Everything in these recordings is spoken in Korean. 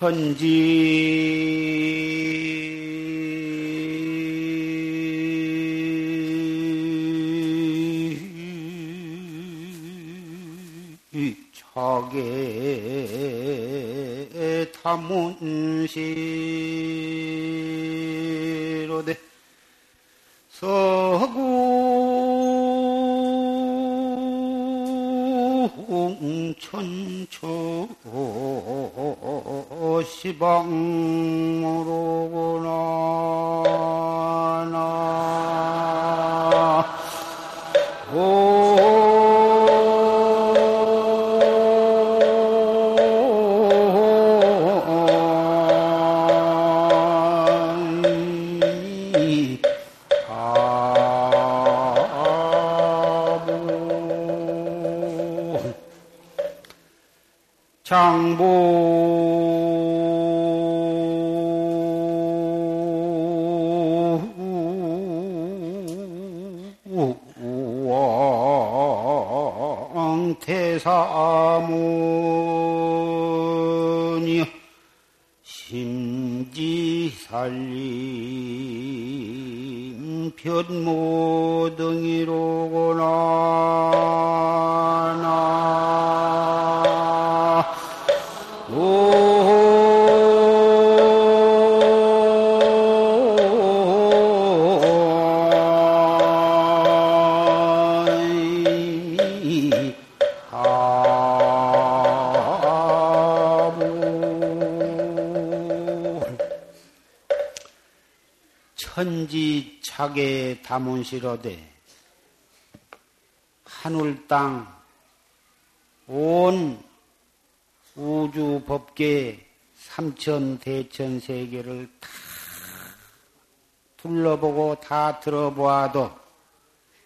천지. 자계 탐문시로되 서 시방 다문시로되 하늘 땅 온 우주 법계 삼천 대천 세계를 다 둘러보고 다 들어보아도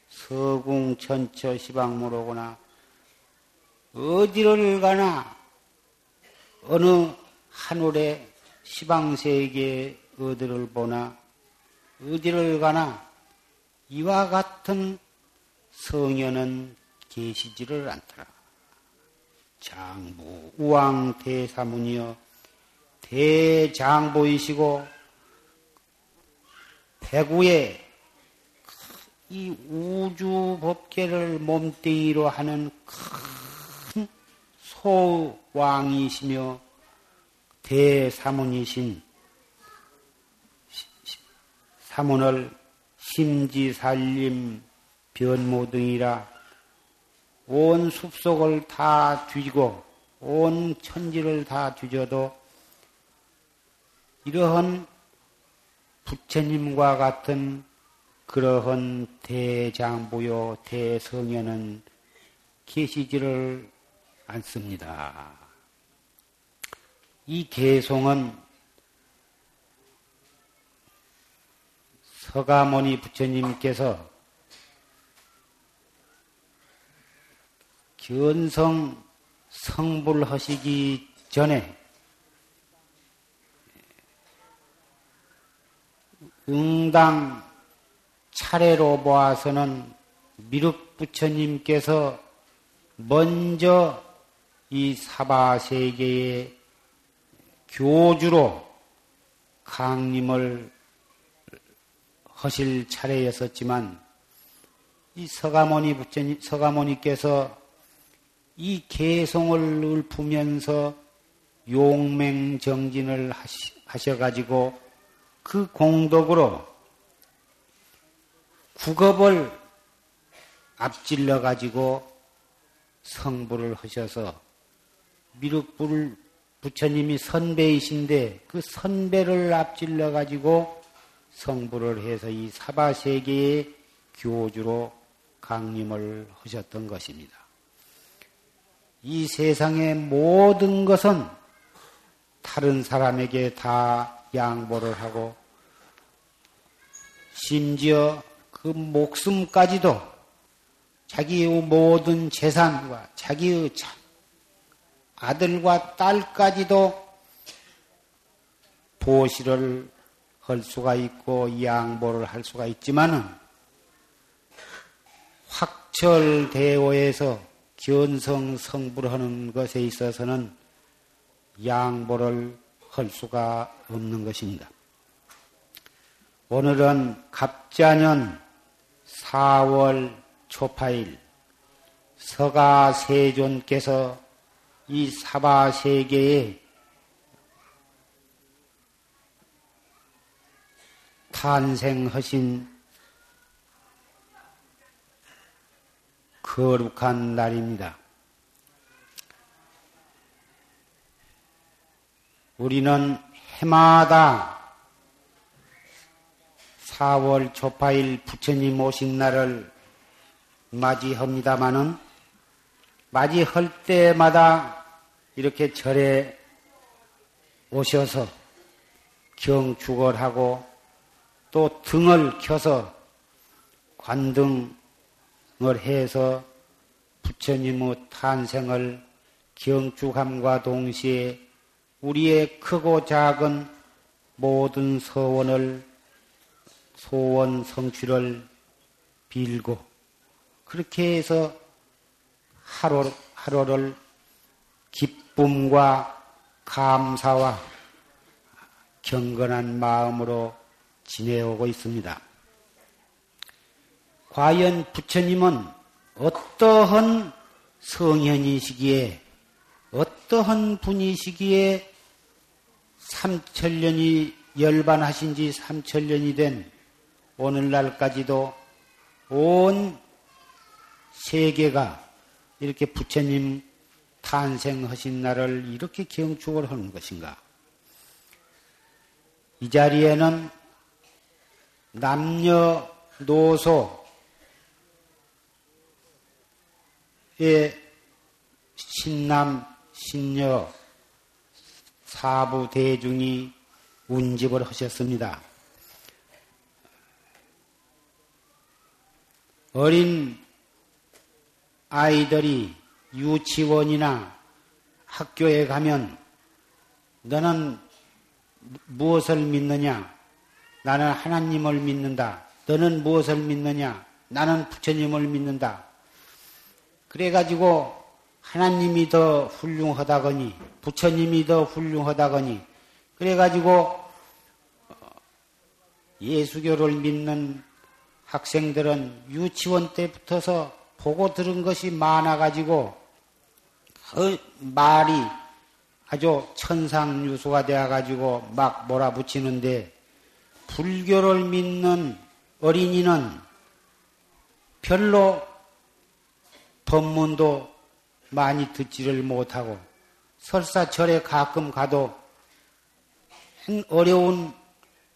서궁 천처 시방무로구나. 어디를 가나 어느 하늘의 시방세계 어디를 보나 어디를 가나 이와 같은 성현은 계시지를 않더라. 장부 우왕 대사문이여 대장보이시고 배구에 이 우주 법계를 몸뚱이로 하는 큰 소왕이시며 대사문이신 사문을 심지살림 변모 등이라 온 숲속을 다 뒤지고 온 천지를 다 뒤져도 이러한 부처님과 같은 그러한 대장부요 대성현은 계시지를 않습니다. 이 개송은 서가모니 부처님께서 견성 성불하시기 전에 응당 차례로 보아서는 미륵 부처님께서 먼저 이 사바 세계의 교주로 강림을 하실 차례였었지만 이 서가모니 부처님 서가모니께서 이 개송을 읊으면서 용맹 정진을 하셔 가지고 그 공덕으로 국업을 앞질러 가지고 성불을 하셔서 미륵불 부처님이 선배이신데 그 선배를 앞질러 가지고 성불을 해서 이 사바세계의 교주로 강림을 하셨던 것입니다. 이 세상의 모든 것은 다른 사람에게 다 양보를 하고 심지어 그 목숨까지도 자기의 모든 재산과 자기의 아들과 딸까지도 보시를 할 수가 있고 양보를 할 수가 있지만은 확철대오에서 견성 성불하는 것에 있어서는 양보를 할 수가 없는 것입니다. 오늘은 갑자년 4월 초파일 서가 세존께서 이 사바세계에 탄생하신 거룩한 날입니다. 우리는 해마다 4월 초파일 부처님 오신 날을 맞이합니다마는 맞이할 때마다 이렇게 절에 오셔서 경축을 하고 또 등을 켜서 관등을 해서 부처님의 탄생을 경축함과 동시에 우리의 크고 작은 모든 서원을 소원 성취를 빌고 그렇게 해서 하루, 하루를 기쁨과 감사와 경건한 마음으로 지내오고 있습니다. 과연 부처님은 어떠한 성현이시기에 어떠한 분이시기에 삼천년이 열반하신 지 삼천년이 된 오늘날까지도 온 세계가 이렇게 부처님 탄생하신 날을 이렇게 경축을 하는 것인가? 이 자리에는 남녀 노소의 신남 신녀 사부 대중이 운집을 하셨습니다. 어린 아이들이 유치원이나 학교에 가면 너는 무엇을 믿느냐? 나는 하나님을 믿는다. 너는 무엇을 믿느냐? 나는 부처님을 믿는다. 그래가지고 하나님이 더 훌륭하다거니, 부처님이 더 훌륭하다거니, 그래가지고 어, 예수교를 믿는 학생들은 유치원 때부터서 보고 들은 것이 많아가지고 그 말이 아주 천상유수가 되어가지고 막 몰아붙이는데 불교를 믿는 어린이는 별로 법문도 많이 듣지를 못하고 설사 절에 가끔 가도 어려운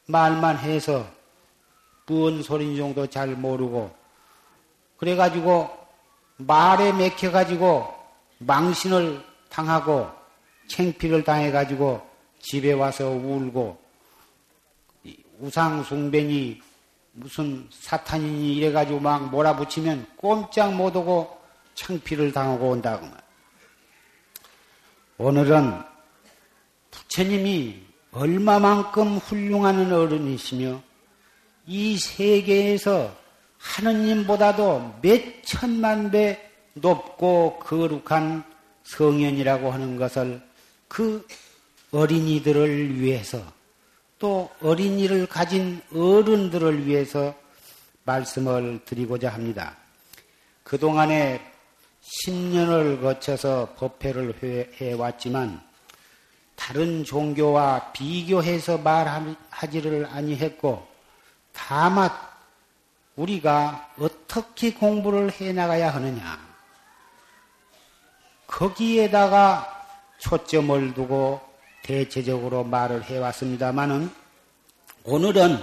말만 해서 무언 소린 정도 잘 모르고 그래가지고 말에 맥혀가지고 망신을 당하고 챙피를 당해가지고 집에 와서 울고 우상숭배니 무슨 사탄이니 이래가지고 막 몰아붙이면 꼼짝 못하고 창피를 당하고 온다고 말. 오늘은 부처님이 얼마만큼 훌륭한 어른이시며 이 세계에서 하느님보다도 몇 천만 배 높고 거룩한 성현이라고 하는 것을 그 어린이들을 위해서 또 어린이를 가진 어른들을 위해서 말씀을 드리고자 합니다. 그동안에 10년을 거쳐서 법회를 해왔지만 다른 종교와 비교해서 말하지를 아니했고 다만 우리가 어떻게 공부를 해 나가야 하느냐 거기에다가 초점을 두고 대체적으로 말을 해왔습니다마는 오늘은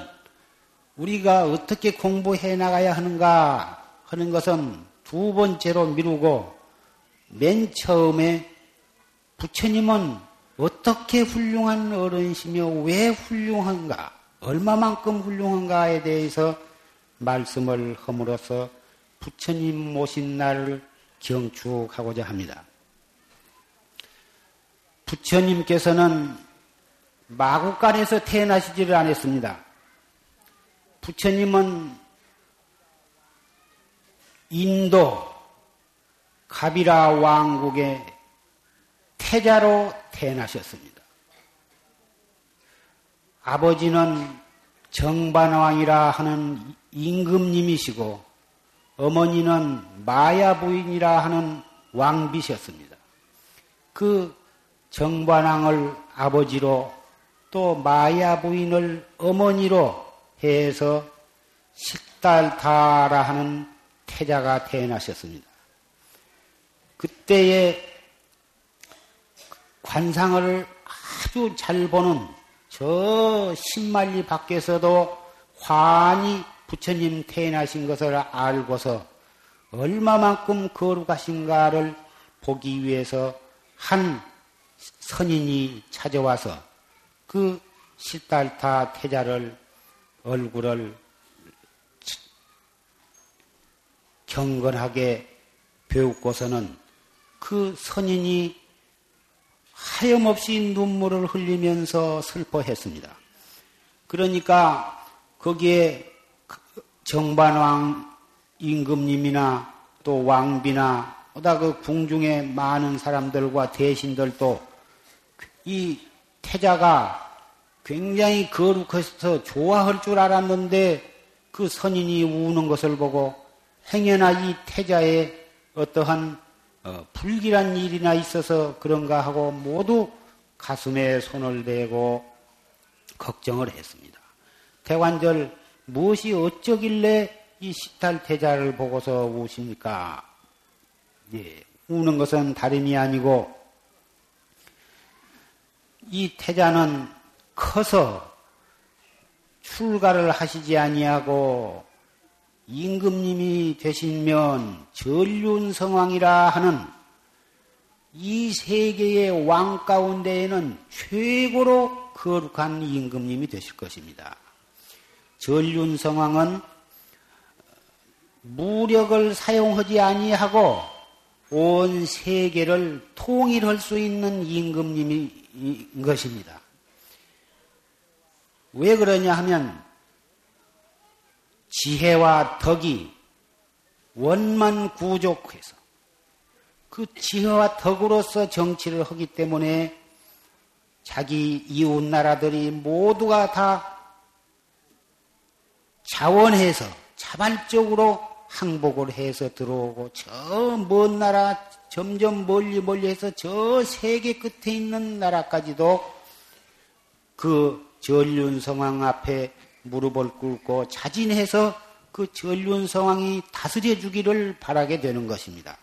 우리가 어떻게 공부해 나가야 하는가 하는 것은 두 번째로 미루고 맨 처음에 부처님은 어떻게 훌륭한 어른이시며 왜 훌륭한가, 얼마만큼 훌륭한가에 대해서 말씀을 함으로써 부처님 모신 날을 경축하고자 합니다. 부처님께서는 마국간에서 태어나시지를 않았습니다. 부처님은 인도 가비라 왕국의 태자로 태어나셨습니다. 아버지는 정반왕이라 하는 임금님이시고 어머니는 마야 부인이라 하는 왕비셨습니다. 그 정반왕을 아버지로 또 마야 부인을 어머니로 해서 식달타라 하는 태자가 태어나셨습니다. 그때에 관상을 아주 잘 보는 저 신만리 밖에서도 환히 부처님 태어나신 것을 알고서 얼마만큼 거룩하신가를 보기 위해서 한 선인이 찾아와서 그 시달타 태자를 얼굴을 경건하게 배우고서는 그 선인이 하염없이 눈물을 흘리면서 슬퍼했습니다. 그러니까 거기에 정반왕 임금님이나 또 왕비나 보다 그 궁중에 많은 사람들과 대신들도 이 태자가 굉장히 거룩해서 좋아할 줄 알았는데 그 선인이 우는 것을 보고 행여나 이 태자의 어떠한 어, 불길한 일이나 있어서 그런가 하고 모두 가슴에 손을 대고 걱정을 했습니다. 대관절 무엇이 어쩌길래 이 시탈태자를 보고서 우십니까? 예, 우는 것은 다름이 아니고 이 태자는 커서 출가를 하시지 아니하고 임금님이 되시면 전륜성왕이라 하는 이 세계의 왕 가운데에는 최고로 거룩한 임금님이 되실 것입니다. 전륜성왕은 무력을 사용하지 아니하고 온 세계를 통일할 수 있는 임금님인 것입니다. 왜 그러냐 하면 지혜와 덕이 원만 구족해서 그 지혜와 덕으로서 정치를 하기 때문에 자기 이웃 나라들이 모두가 다 자원해서 자발적으로 항복을 해서 들어오고 저 먼 나라 점점 멀리 멀리 해서 저 세계 끝에 있는 나라까지도 그 전륜성왕 앞에 무릎을 꿇고 자진해서 그 전륜성왕이 다스려 주기를 바라게 되는 것입니다.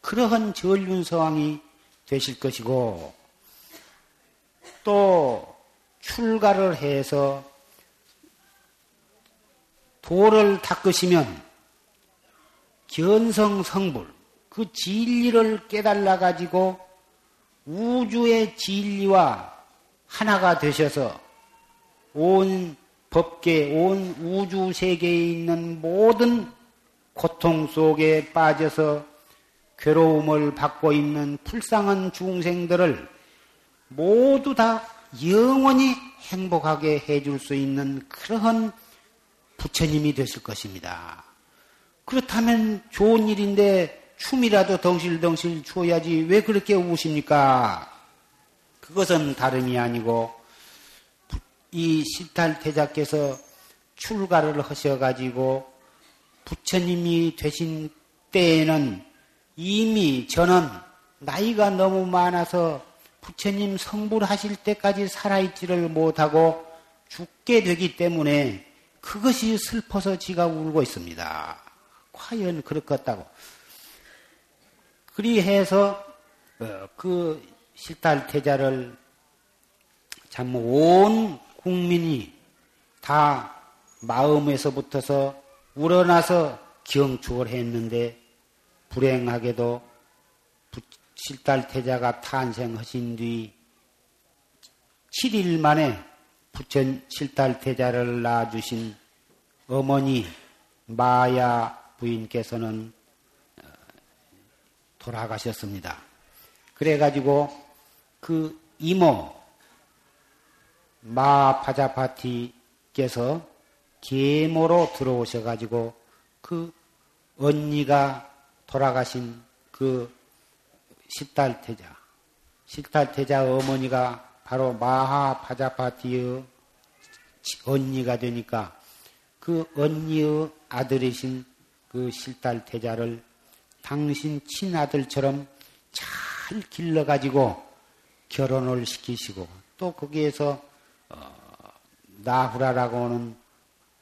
그러한 전륜성왕이 되실 것이고 또 출가를 해서 도를 닦으시면 견성 성불 그 진리를 깨달아 가지고 우주의 진리와 하나가 되셔서 온 법계, 온 우주 세계에 있는 모든 고통 속에 빠져서 괴로움을 받고 있는 불쌍한 중생들을 모두 다 영원히 행복하게 해줄 수 있는 그러한 부처님이 되실 것입니다. 그렇다면 좋은 일인데 춤이라도 덩실덩실 추어야지 왜 그렇게 우십니까? 그것은 다름이 아니고 이 실탈태자께서 출가를 하셔가지고 부처님이 되신 때에는 이미 저는 나이가 너무 많아서 부처님 성불하실 때까지 살아있지를 못하고 죽게 되기 때문에 그것이 슬퍼서 지가 울고 있습니다. 과연 그렇겠다고. 그리해서 어, 그 실탈태자를 참 온 국민이 다 마음에서부터서 우러나서 경축을 했는데 불행하게도 실달태자가 탄생하신 뒤 7일 만에 부천 실달태자를 낳아주신 어머니 마야 부인께서는 어, 돌아가셨습니다. 그래가지고 그 이모 마파자파티께서 계모로 들어오셔가지고 그 언니가 돌아가신 그 십달태자, 십달태자 어머니가 바로 마하파자파티의 언니가 되니까 그 언니의 아들이신 그 실달 태자를 당신 친아들처럼 잘 길러가지고 결혼을 시키시고 또 거기에서 어, 나후라라고 하는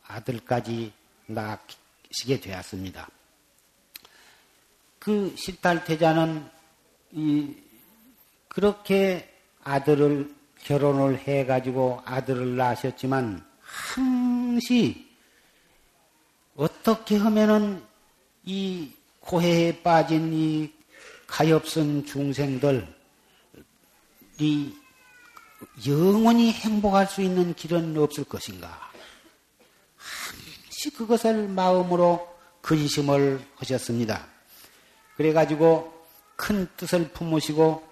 아들까지 낳으시게 되었습니다. 그 실달 태자는 이 그렇게 아들을 결혼을 해가지고 아들을 낳으셨지만 항시 어떻게 하면은 이 고해에 빠진 이 가엾은 중생들이 영원히 행복할 수 있는 길은 없을 것인가? 항시 그것을 마음으로 근심을 하셨습니다. 그래가지고 큰 뜻을 품으시고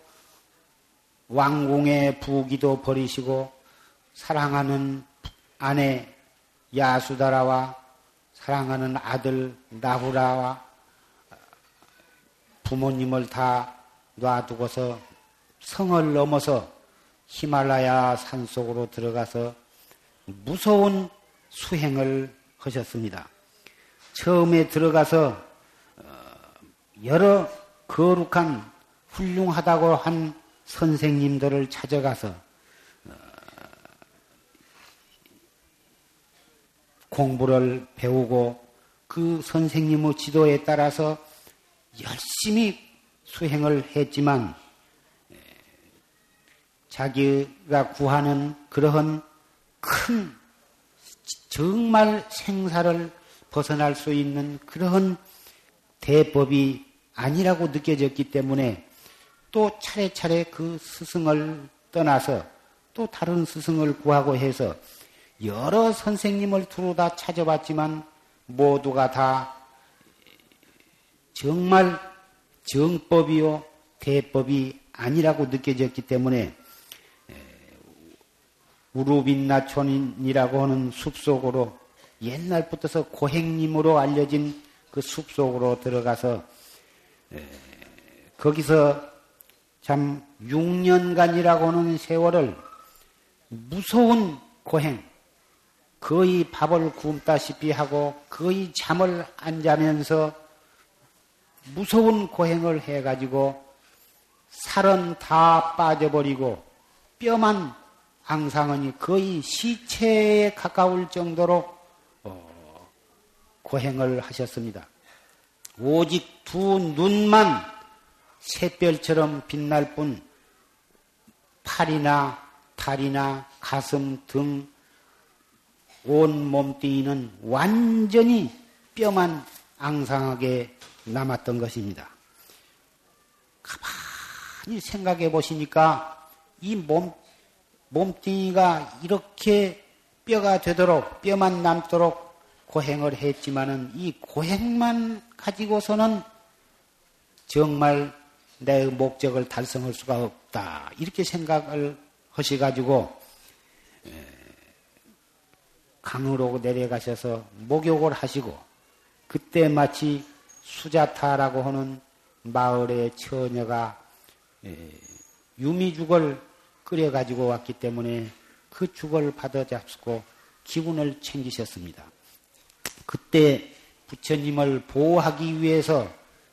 왕궁의 부기도 버리시고 사랑하는 아내 야수다라와 사랑하는 아들 나후라와 부모님을 다 놔두고서 성을 넘어서 히말라야 산 속으로 들어가서 무서운 수행을 하셨습니다. 처음에 들어가서 어, 여러 거룩한 훌륭하다고 한 선생님들을 찾아가서 공부를 배우고 그 선생님의 지도에 따라서 열심히 수행을 했지만 자기가 구하는 그러한 큰 정말 생사를 벗어날 수 있는 그러한 대법이 아니라고 느껴졌기 때문에 또 차례차례 그 스승을 떠나서 또 다른 스승을 구하고 해서 여러 선생님을 두루 다 찾아봤지만 모두가 다 정말 정법이요 대법이 아니라고 느껴졌기 때문에 우루빈나촌이라고 하는 숲속으로 옛날부터서 고행님으로 알려진 그 숲속으로 들어가서 거기서 참 6년간이라고 하는 세월을 무서운 고행, 거의 밥을 굶다시피 하고 거의 잠을 안 자면서 무서운 고행을 해가지고 살은 다 빠져버리고 뼈만 앙상하니 거의 시체에 가까울 정도로 어, 고행을 하셨습니다. 오직 두 눈만 샛별처럼 빛날 뿐 팔이나 다리나 가슴 등 온 몸뚱이는 완전히 뼈만 앙상하게 남았던 것입니다. 가만히 생각해 보시니까 이 몸, 몸뚱이가 이렇게 뼈가 되도록, 뼈만 남도록 고행을 했지만은 이 고행만 가지고서는 정말 내 목적을 달성할 수가 없다. 이렇게 생각을 하셔가지고, 강으로 내려가셔서 목욕을 하시고, 그때 마치 수자타라고 하는 마을의 처녀가 유미죽을 끓여 가지고 왔기 때문에 그 죽을 받아 잡수고 기운을 챙기셨습니다. 그때 부처님을 보호하기 위해서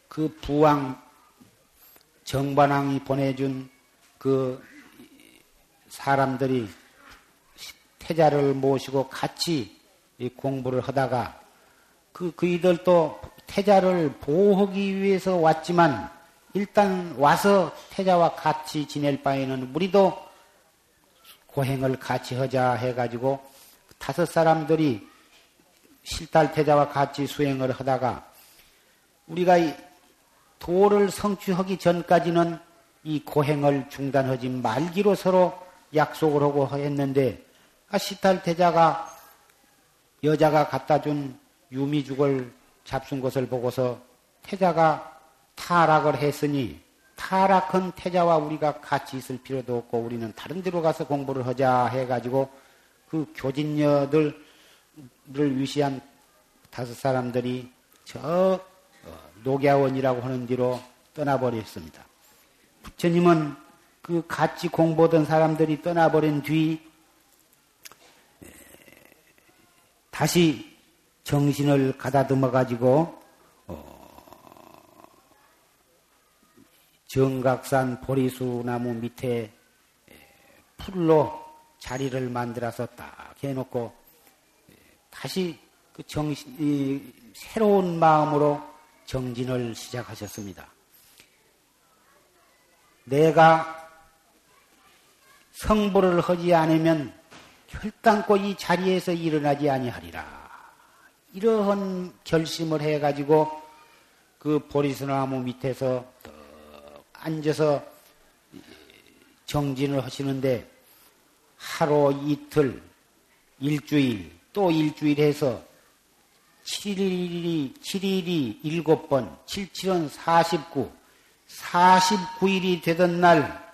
그 부왕 정반왕이 보내준 그 사람들이 태자를 모시고 같이 공부를 하다가 그, 그이들도 태자를 보호하기 위해서 왔지만 일단 와서 태자와 같이 지낼 바에는 우리도 고행을 같이 하자 해가지고 다섯 사람들이 실달 태자와 같이 수행을 하다가 우리가 도를 성취하기 전까지는 이 고행을 중단하지 말기로 서로 약속을 하고 했는데 아, 실달 태자가 여자가 갖다 준 유미죽을 잡순 것을 보고서 태자가 타락을 했으니 타락한 태자와 우리가 같이 있을 필요도 없고 우리는 다른 데로 가서 공부를 하자 해가지고 그 교진녀들을 위시한 다섯 사람들이 저 어, 녹야원이라고 하는 뒤로 떠나버렸습니다. 부처님은 그 같이 공부하던 사람들이 떠나버린 뒤 다시 정신을 가다듬어 가지고 어, 정각산 보리수 나무 밑에 풀로 자리를 만들어서 딱 해놓고 다시 그 정신 새로운 마음으로 정진을 시작하셨습니다. 내가 성불을 하지 않으면 결단코 이 자리에서 일어나지 아니하리라. 이러한 결심을 해가지고 그 보리수나무 밑에서 앉아서 정진을 하시는데 하루 이틀 일주일 또 일주일 해서 7일이 7일이 7번 7칠은 49 49일이 되던 날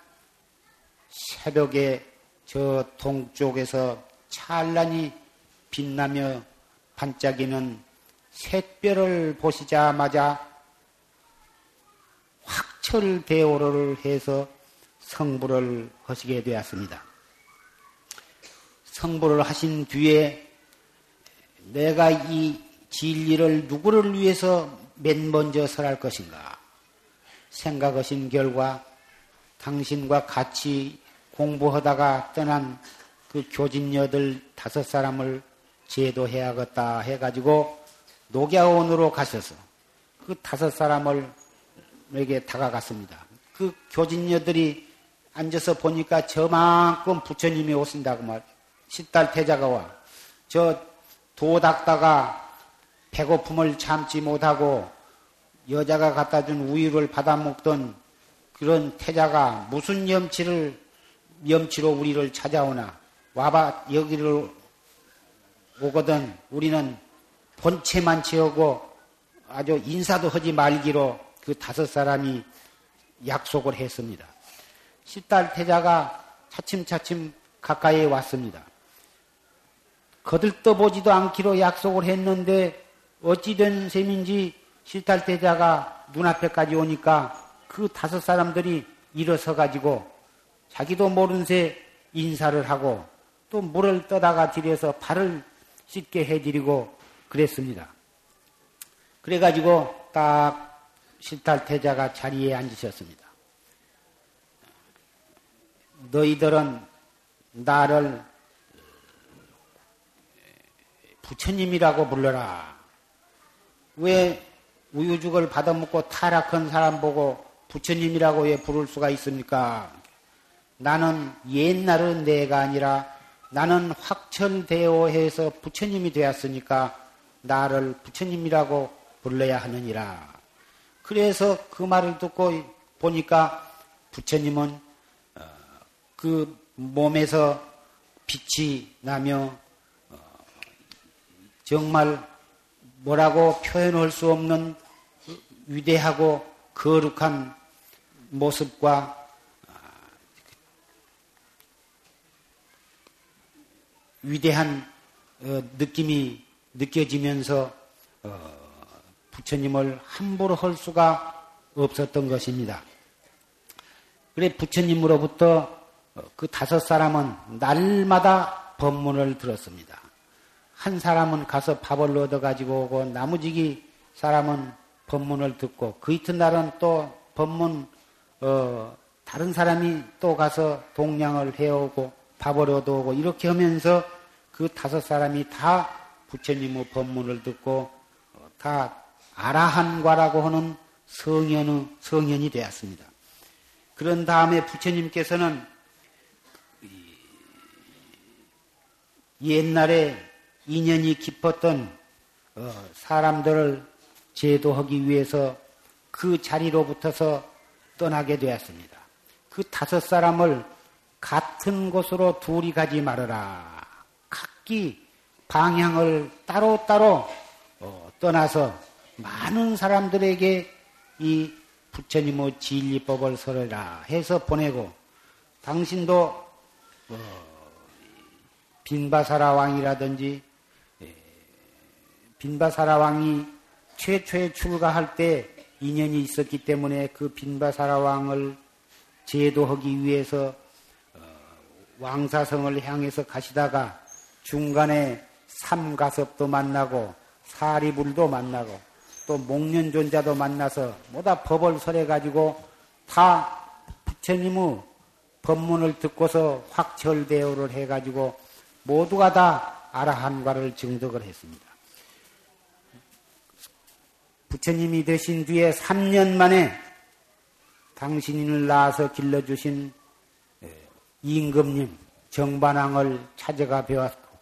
새벽에 저 동쪽에서 찬란히 빛나며 반짝이는 샛별을 보시자마자 확철 대오를 해서 성불을 하시게 되었습니다. 성불을 하신 뒤에 내가 이 진리를 누구를 위해서 맨 먼저 설할 것인가 생각하신 결과 당신과 같이 공부하다가 떠난 그 교진녀들 다섯 사람을 제도해야겠다 해가지고 녹야원으로 가셔서 그 다섯 사람을 에게 다가갔습니다. 그 교진녀들이 앉아서 보니까 저만큼 부처님이 오신다고 말. 십달 태자가 와. 저도 닦다가 배고픔을 참지 못하고 여자가 갖다 준 우유를 받아 먹던 그런 태자가 무슨 염치를 염치로 우리를 찾아오나 와봐 여기를 오거든 우리는 본체만 채우고 아주 인사도 하지 말기로 그 다섯 사람이 약속을 했습니다. 십달 태자가 차츰차츰 가까이 왔습니다. 거들떠보지도 않기로 약속을 했는데 어찌된 셈인지 십달 태자가 눈앞에까지 오니까 그 다섯 사람들이 일어서 가지고 자기도 모른 새 인사를 하고 또 물을 떠다가 들여서 발을 씻게 해드리고 그랬습니다. 그래가지고 딱 실탈태자가 자리에 앉으셨습니다. 너희들은 나를 부처님이라고 불러라. 왜 우유죽을 받아먹고 타락한 사람 보고 부처님이라고 왜 부를 수가 있습니까? 나는 옛날은 내가 아니라 나는 확철대오해서 부처님이 되었으니까 나를 부처님이라고 불러야 하느니라. 그래서 그 말을 듣고 보니까 부처님은 어, 그 몸에서 빛이 나며 어, 정말 뭐라고 표현할 수 없는 위대하고 거룩한 모습과 아, 위대한 어, 느낌이 느껴지면서 어, 부처님을 함부로 할 수가 없었던 것입니다. 그래 부처님으로부터 어, 그 다섯 사람은 날마다 법문을 들었습니다. 한 사람은 가서 밥을 얻어 가지고 오고 나무지기 사람은 법문을 듣고 그 이튿날은 또 법문 어, 다른 사람이 또 가서 동량을 해오고 밥을 얻어오고 이렇게 하면서 그 다섯 사람이 다 부처님의 법문을 듣고 어, 다 아라한과라고 하는 성현의, 성현이 되었습니다. 그런 다음에 부처님께서는 옛날에 인연이 깊었던 어, 사람들을 제도하기 위해서 그 자리로부터서 떠나게 되었습니다. 그 다섯 사람을 같은 곳으로 둘이 가지 말아라. 각기 방향을 따로따로 어, 떠나서 많은 사람들에게 이 부처님의 진리법을 설해라 해서 보내고 당신도 어, 빈바사라 왕이라든지 빈바사라 왕이 최초에 출가할 때 인연이 있었기 때문에 그 빈바사라 왕을 제도하기 위해서 어, 왕사성을 향해서 가시다가 중간에 삼가섭도 만나고 사리불도 만나고 또 목련존자도 만나서 뭐다 법을 설해 가지고 다 부처님의 법문을 듣고서 확철대오를 해 가지고 모두가 다 아라한과를 증득을 했습니다. 부처님이 되신 뒤에 3년 만에 당신을 낳아서 길러주신 임금님 정반왕을 찾아가 배웠고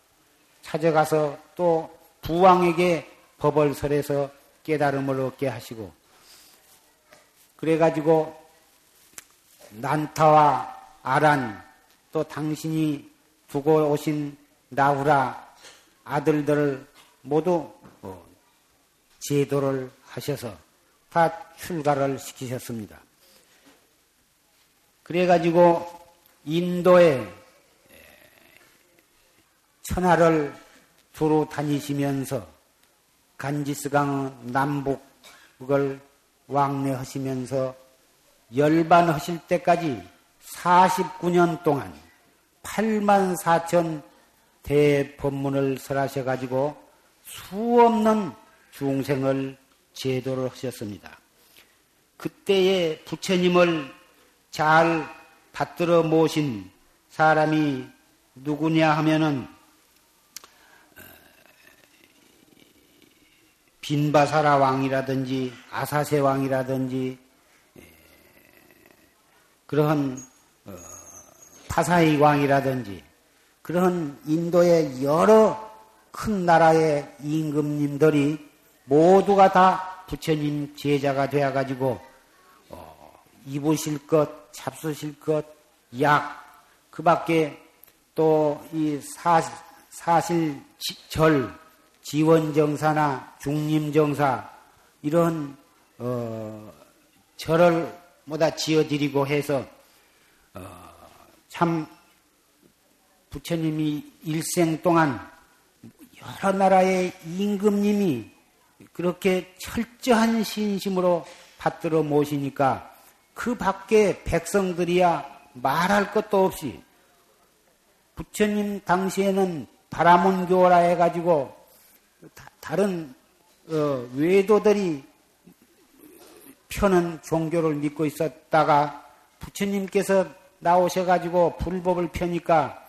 찾아가서 또 부왕에게 법을 설해서 깨달음을 얻게 하시고 그래가지고 난타와 아란 또 당신이 두고 오신 나후라 아들들을 모두 어, 제도를 하셔서 다 출가를 시키셨습니다. 그래가지고 인도에 천하를 두루 다니시면서 간지스강 남북을 왕래하시면서 열반하실 때까지 49년 동안 8만 4천 대법문을 설하셔가지고 수없는 중생을 제도를 하셨습니다. 그때의 부처님을 잘 받들어 모신 사람이 누구냐 하면은 어, 빈바사라 왕이라든지 아사세 왕이라든지 그러한 어, 파사이 왕이라든지 그런 인도의 여러 큰 나라의 임금님들이 모두가 다 부처님 제자가 되어가지고 어, 입으실 것, 잡수실 것, 약, 그 밖에 또 이 사실 절, 지원정사나 중림정사, 이런, 어, 절을 뭐다 지어드리고 해서, 어, 참 부처님이 일생 동안 여러 나라의 임금님이 그렇게 철저한 신심으로 받들어 모시니까 그 밖에 백성들이야 말할 것도 없이 부처님 당시에는 바라문교라 해가지고 다, 른 어, 외도들이 펴는 종교를 믿고 있었다가 부처님께서 나오셔가지고 불법을 펴니까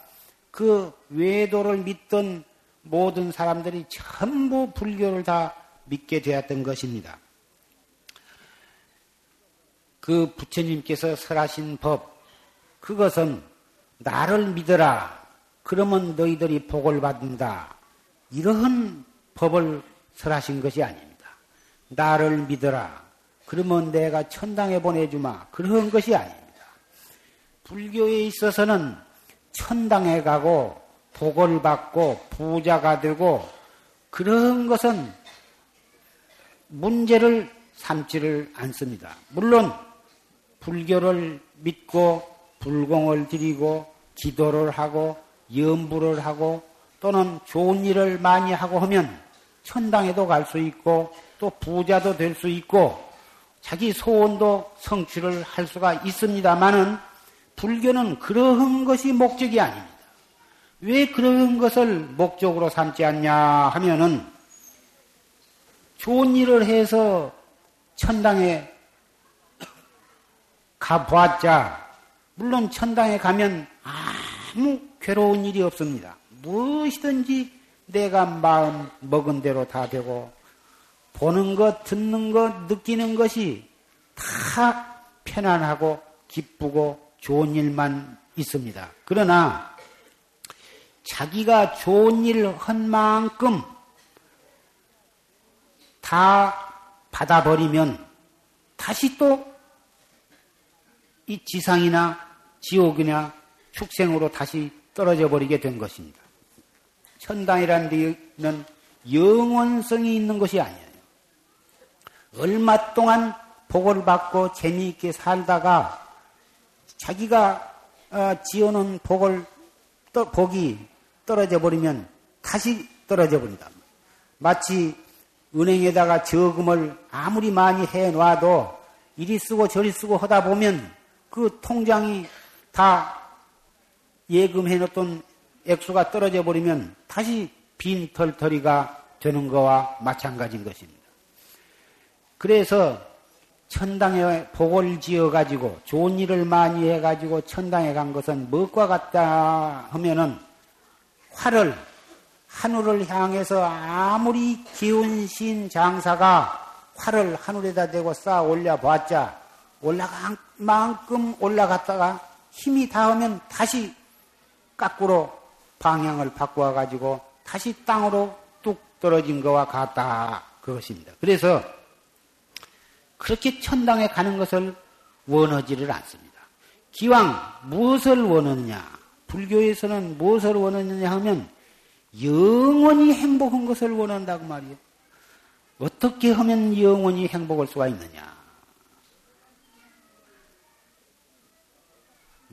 그 외도를 믿던 모든 사람들이 전부 불교를 다 믿게 되었던 것입니다. 그 부처님께서 설하신 법, 그것은 나를 믿어라. 그러면 너희들이 복을 받는다. 이러한 법을 설하신 것이 아닙니다. 나를 믿어라. 그러면 내가 천당에 보내주마. 그런 것이 아닙니다. 불교에 있어서는 천당에 가고 복을 받고 부자가 되고 그런 것은 문제를 삼지를 않습니다. 물론 불교를 믿고 불공을 드리고 기도를 하고 염불을 하고 또는 좋은 일을 많이 하고 하면 천당에도 갈 수 있고 또 부자도 될 수 있고 자기 소원도 성취를 할 수가 있습니다만은 불교는 그러한 것이 목적이 아닙니다. 왜 그런 것을 목적으로 삼지 않냐 하면은 좋은 일을 해서 천당에 가보았자, 물론 천당에 가면 아무 괴로운 일이 없습니다. 무엇이든지 내가 마음 먹은 대로 다 되고, 보는 것, 듣는 것, 느끼는 것이 다 편안하고 기쁘고 좋은 일만 있습니다. 그러나 자기가 좋은 일을 한 만큼 다 받아버리면 다시 또 이 지상이나 지옥이나 축생으로 다시 떨어져 버리게 된 것입니다. 천당이라는 데는 영원성이 있는 것이 아니에요. 얼마 동안 복을 받고 재미있게 살다가 자기가 어, 지어놓은 복을 복이 떨어져 버리면 다시 떨어져 버린다. 마치 은행에다가 저금을 아무리 많이 해 놔도 이리 쓰고 저리 쓰고 하다 보면 그 통장이 다 예금해 놓던 액수가 떨어져 버리면 다시 빈 털터리가 되는 거와 마찬가지인 것입니다. 그래서 천당에 복을 지어 가지고 좋은 일을 많이 해 가지고 천당에 간 것은 무엇과 같다 하면은 활을 하늘을 향해서 아무리 기운신 장사가 활을 하늘에다 대고 쌓아 올려 봤자 올라간 만큼 올라갔다가 힘이 닿으면 다시 거꾸로 방향을 바꾸어 가지고 다시 땅으로 뚝 떨어진 것과 같다 그것입니다. 그래서 그렇게 천당에 가는 것을 원하지를 않습니다. 기왕 무엇을 원하느냐? 불교에서는 무엇을 원하느냐 하면 영원히 행복한 것을 원한다고 말이에요. 어떻게 하면 영원히 행복할 수가 있느냐?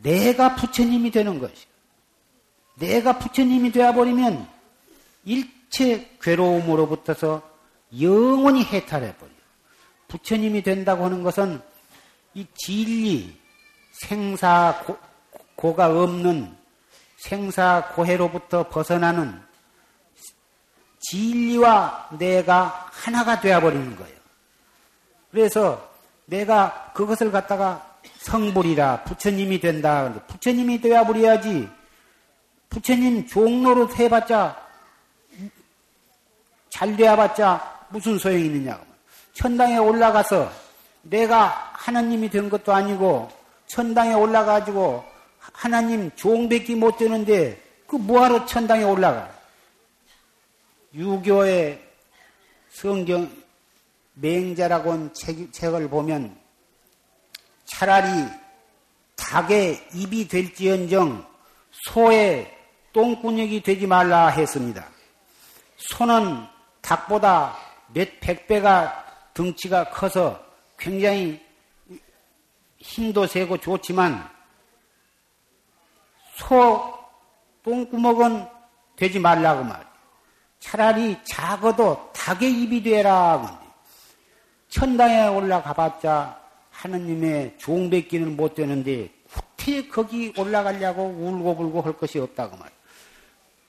내가 부처님이 되는 것이. 내가 부처님이 되어버리면 일체 괴로움으로부터서 영원히 해탈해버려. 부처님이 된다고 하는 것은 이 진리, 생사, 고, 가 없는 생사 고해로부터 벗어나는 진리와 내가 하나가 되어버리는 거예요. 그래서 내가 그것을 갖다가 성불이라 부처님이 된다. 부처님이 되어버려야지. 부처님 종로로 해봤자 잘 되어봤자 무슨 소용이 있느냐. 천당에 올라가서 내가 하나님이 된 것도 아니고 천당에 올라가지고 하나님 종밖에 못 되는데 그 뭐하러 천당에 올라가? 유교의 성경 맹자라고 한 책, 책을 보면 차라리 닭의 입이 될지언정 소의 똥구녕이 되지 말라 했습니다. 소는 닭보다 몇백 배가 덩치가 커서 굉장히 힘도 세고 좋지만 소 똥구멍은 되지 말라고 말. 차라리 작아도 닭의 입이 되라. 천당에 올라가봤자 하느님의 종백기는 못 되는데 어떻게 거기 올라가려고 울고불고 할 것이 없다고 말.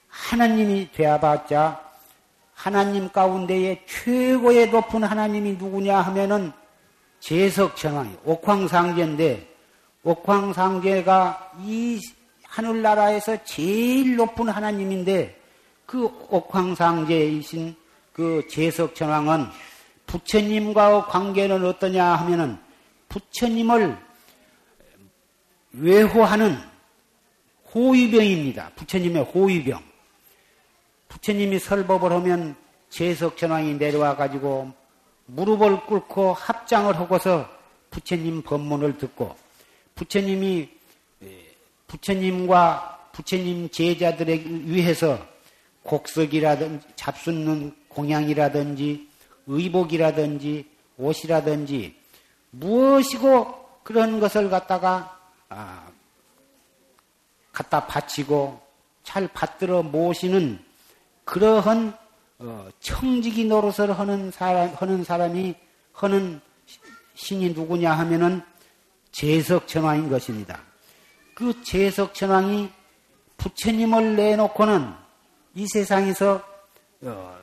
하나님이 되어봤자 하나님 가운데에 최고의 높은 하나님이 누구냐 하면은 제석천왕이 옥황상제인데 옥황상제가 이 하늘나라에서 제일 높은 하나님인데 그 옥황상제이신 그 제석천왕은 부처님과의 관계는 어떠냐 하면은 부처님을 외호하는 호위병입니다. 부처님의 호위병. 부처님이 설법을 하면 제석천왕이 내려와 가지고 무릎을 꿇고 합장을 하고서 부처님 법문을 듣고 부처님이 부처님과 부처님 제자들에 위해서 곡석이라든지 잡숫는 공양이라든지 의복이라든지 옷이라든지 무엇이고 그런 것을 갖다가 아, 갖다 바치고 잘 받들어 모시는 그러한 어, 청지기 노릇을 하는 사람 하는 사람이 하는 신이 누구냐 하면은 제석천왕인 것입니다. 그 제석천왕이 부처님을 내놓고는 이 세상에서 어,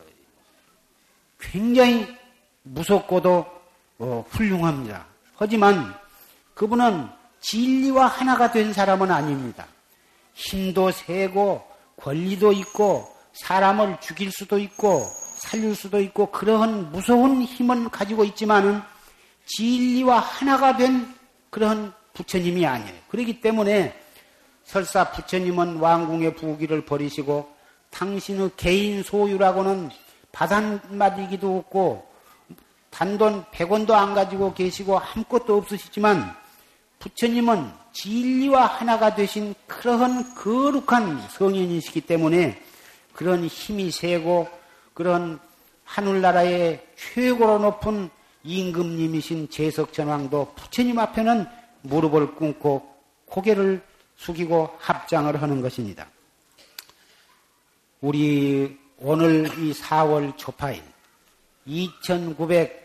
굉장히 무섭고도 어, 훌륭합니다. 하지만 그분은 진리와 하나가 된 사람은 아닙니다. 힘도 세고 권리도 있고 사람을 죽일 수도 있고 살릴 수도 있고 그러한 무서운 힘을 가지고 있지만은 진리와 하나가 된 그런 부처님이 아니에요. 그렇기 때문에 설사 부처님은 왕궁의 부귀를 버리시고 당신의 개인 소유라고는 바단마디기도 없고 단돈 100원도 안 가지고 계시고 아무것도 없으시지만 부처님은 진리와 하나가 되신 그러한 거룩한 성인이시기 때문에 그런 힘이 세고 그런 하늘나라의 최고로 높은 임금님이신 제석전왕도 부처님 앞에는 무릎을 꿇고 고개를 숙이고 합장을 하는 것입니다. 우리 오늘 이 4월 초파일 2900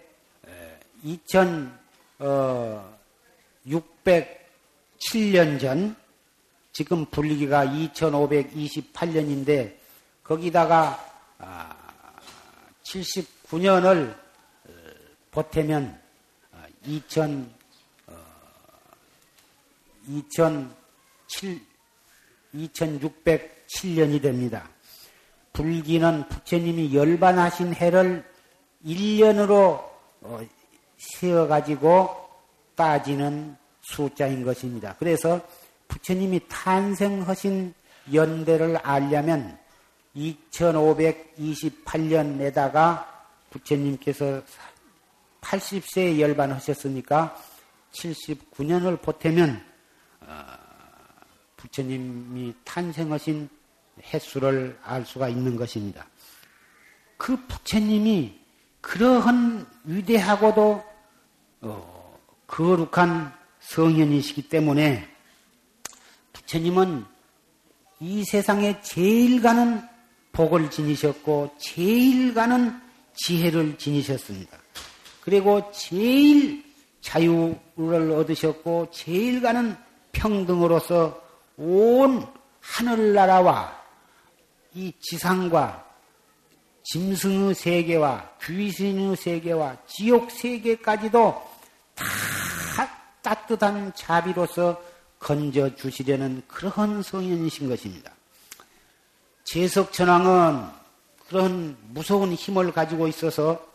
2607년 전 지금 불리기가 2528년인데 거기다가 79년을 어, 보태면 2000, 2007, 2607년이 됩니다. 불기는 부처님이 열반하신 해를 1년으로 어, 세어가지고 따지는 숫자인 것입니다. 그래서 부처님이 탄생하신 연대를 알려면 2528년에다가 부처님께서 80세에 열반하셨으니까 79년을 보태면 어, 부처님이 탄생하신 횟수를 알 수가 있는 것입니다. 그 부처님이 그러한 위대하고도 어, 거룩한 성현이시기 때문에 부처님은 이 세상에 제일 가는 복을 지니셨고 제일 가는 지혜를 지니셨습니다. 그리고 제일 자유를 얻으셨고 제일 가는 평등으로서 온 하늘나라와 이 지상과 짐승의 세계와 귀신의 세계와 지옥 세계까지도 다 따뜻한 자비로서 건져 주시려는 그러한 성인이신 것입니다. 제석천왕은 그런 무서운 힘을 가지고 있어서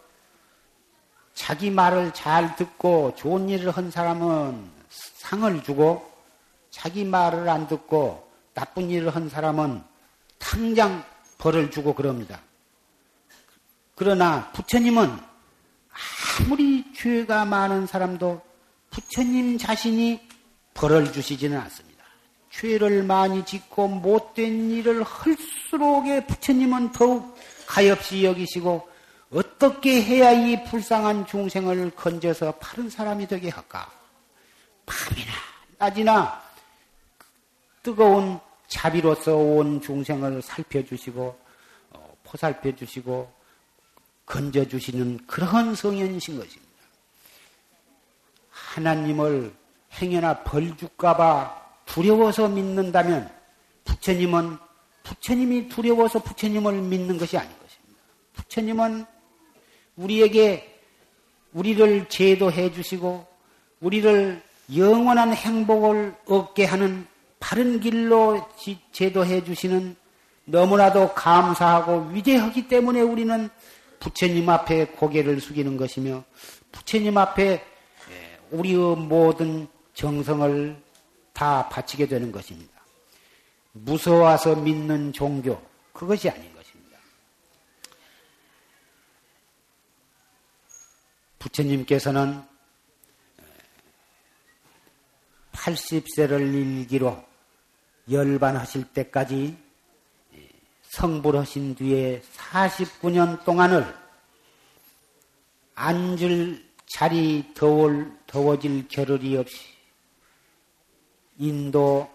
자기 말을 잘 듣고 좋은 일을 한 사람은 상을 주고 자기 말을 안 듣고 나쁜 일을 한 사람은 당장 벌을 주고 그럽니다. 그러나 부처님은 아무리 죄가 많은 사람도 부처님 자신이 벌을 주시지는 않습니다. 죄를 많이 짓고 못된 일을 할수록에 부처님은 더욱 가엾이 여기시고 어떻게 해야 이 불쌍한 중생을 건져서 바른 사람이 되게 할까? 밤이나 낮이나 뜨거운 자비로서 온 중생을 살펴주시고 어, 포살펴주시고 건져주시는 그런 성현이신 것입니다. 하나님을 행여나 벌 줄까봐 두려워서 믿는다면 부처님은 부처님이 두려워서 부처님을 믿는 것이 아닌 것입니다. 부처님은 우리에게 우리를 제도해 주시고 우리를 영원한 행복을 얻게 하는 바른 길로 제도해 주시는 너무나도 감사하고 위대하기 때문에 우리는 부처님 앞에 고개를 숙이는 것이며 부처님 앞에 예, 우리의 모든 정성을 다 바치게 되는 것입니다. 무서워서 믿는 종교, 그것이 아닌 것입니다. 부처님께서는 80세를 일기로 열반하실 때까지 성불하신 뒤에 49년 동안을 앉을 자리 더울, 더워질 겨를이 없이 인도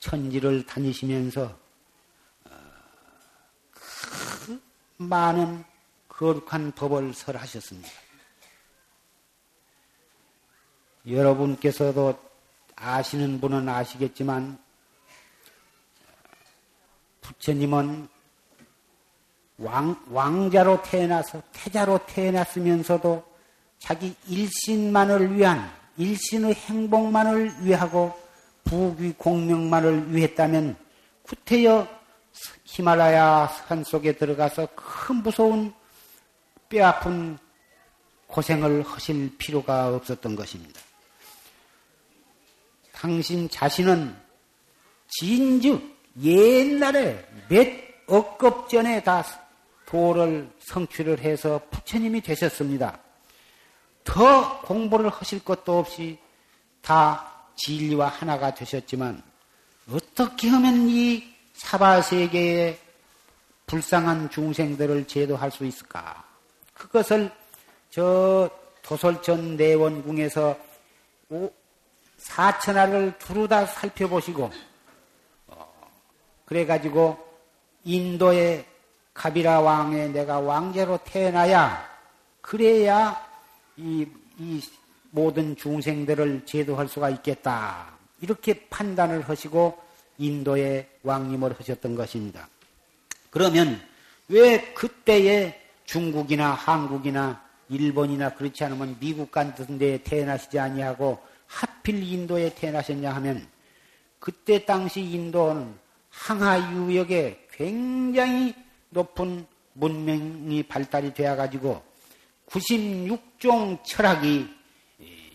천지를 다니시면서 어, 그 많은 거룩한 법을 설하셨습니다. 여러분께서도 아시는 분은 아시겠지만 부처님은 왕, 왕자로 태어나서 태자로 태어났으면서도 자기 일신만을 위한 일신의 행복만을 위하고 부귀 공명만을 위했다면 구태여 히말라야 산 속에 들어가서 큰 무서운 뼈아픈 고생을 하실 필요가 없었던 것입니다. 당신 자신은 진즉 옛날에 몇 억급 전에 다 도를 성취를 해서 부처님이 되셨습니다. 더 공부를 하실 것도 없이 다 진리와 하나가 되셨지만 어떻게 하면 이 사바 세계의 불쌍한 중생들을 제도할 수 있을까? 그것을 저 도솔천 내원궁에서 사천하를 두루 다 살펴보시고 어, 그래가지고 인도의 카비라 왕에 내가 왕제로 태어나야 그래야 이, 이 모든 중생들을 제도할 수가 있겠다. 이렇게 판단을 하시고 인도의 왕님을 하셨던 것입니다. 그러면 왜 그때에 중국이나 한국이나 일본이나 그렇지 않으면 미국 같은 데에 태어나시지 아니하고 하필 인도에 태어나셨냐 하면 그때 당시 인도는 항하 유역에 굉장히 높은 문명이 발달이 되어 가지고 96종 철학이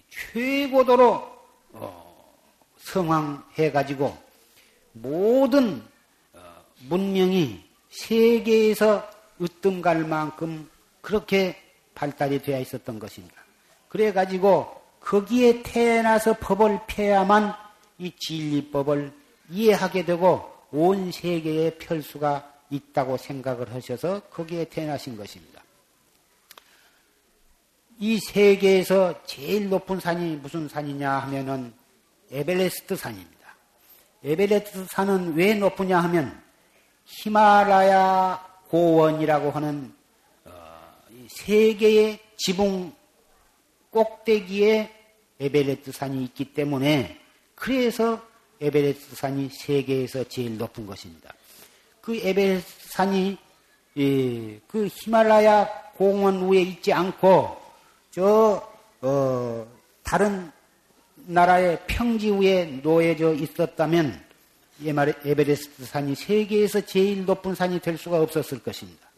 최고도로 어, 성황해 가지고 모든 어, 문명이 세계에서 으뜸갈 만큼 그렇게 발달이 되어 있었던 것입니다. 그래 가지고 거기에 태어나서 법을 펴야만 이 진리법을 이해하게 되고 온 세계에 펼 수가 있다고 생각을 하셔서 거기에 태어나신 것입니다. 이 세계에서 제일 높은 산이 무슨 산이냐 하면은 에베레스트 산입니다. 에베레스트 산은 왜 높으냐 하면 히말라야 고원이라고 하는 어, 세계의 지붕 꼭대기에 에베레스트 산이 있기 때문에 그래서 에베레스트 산이 세계에서 제일 높은 것입니다. 그 에베레스트 산이 예, 그 히말라야 고원 위에 있지 않고 저 어, 다른 나라의 평지 위에 놓여져 있었다면 에베레스트 산이 세계에서 제일 높은 산이 될 수가 없었을 것입니다.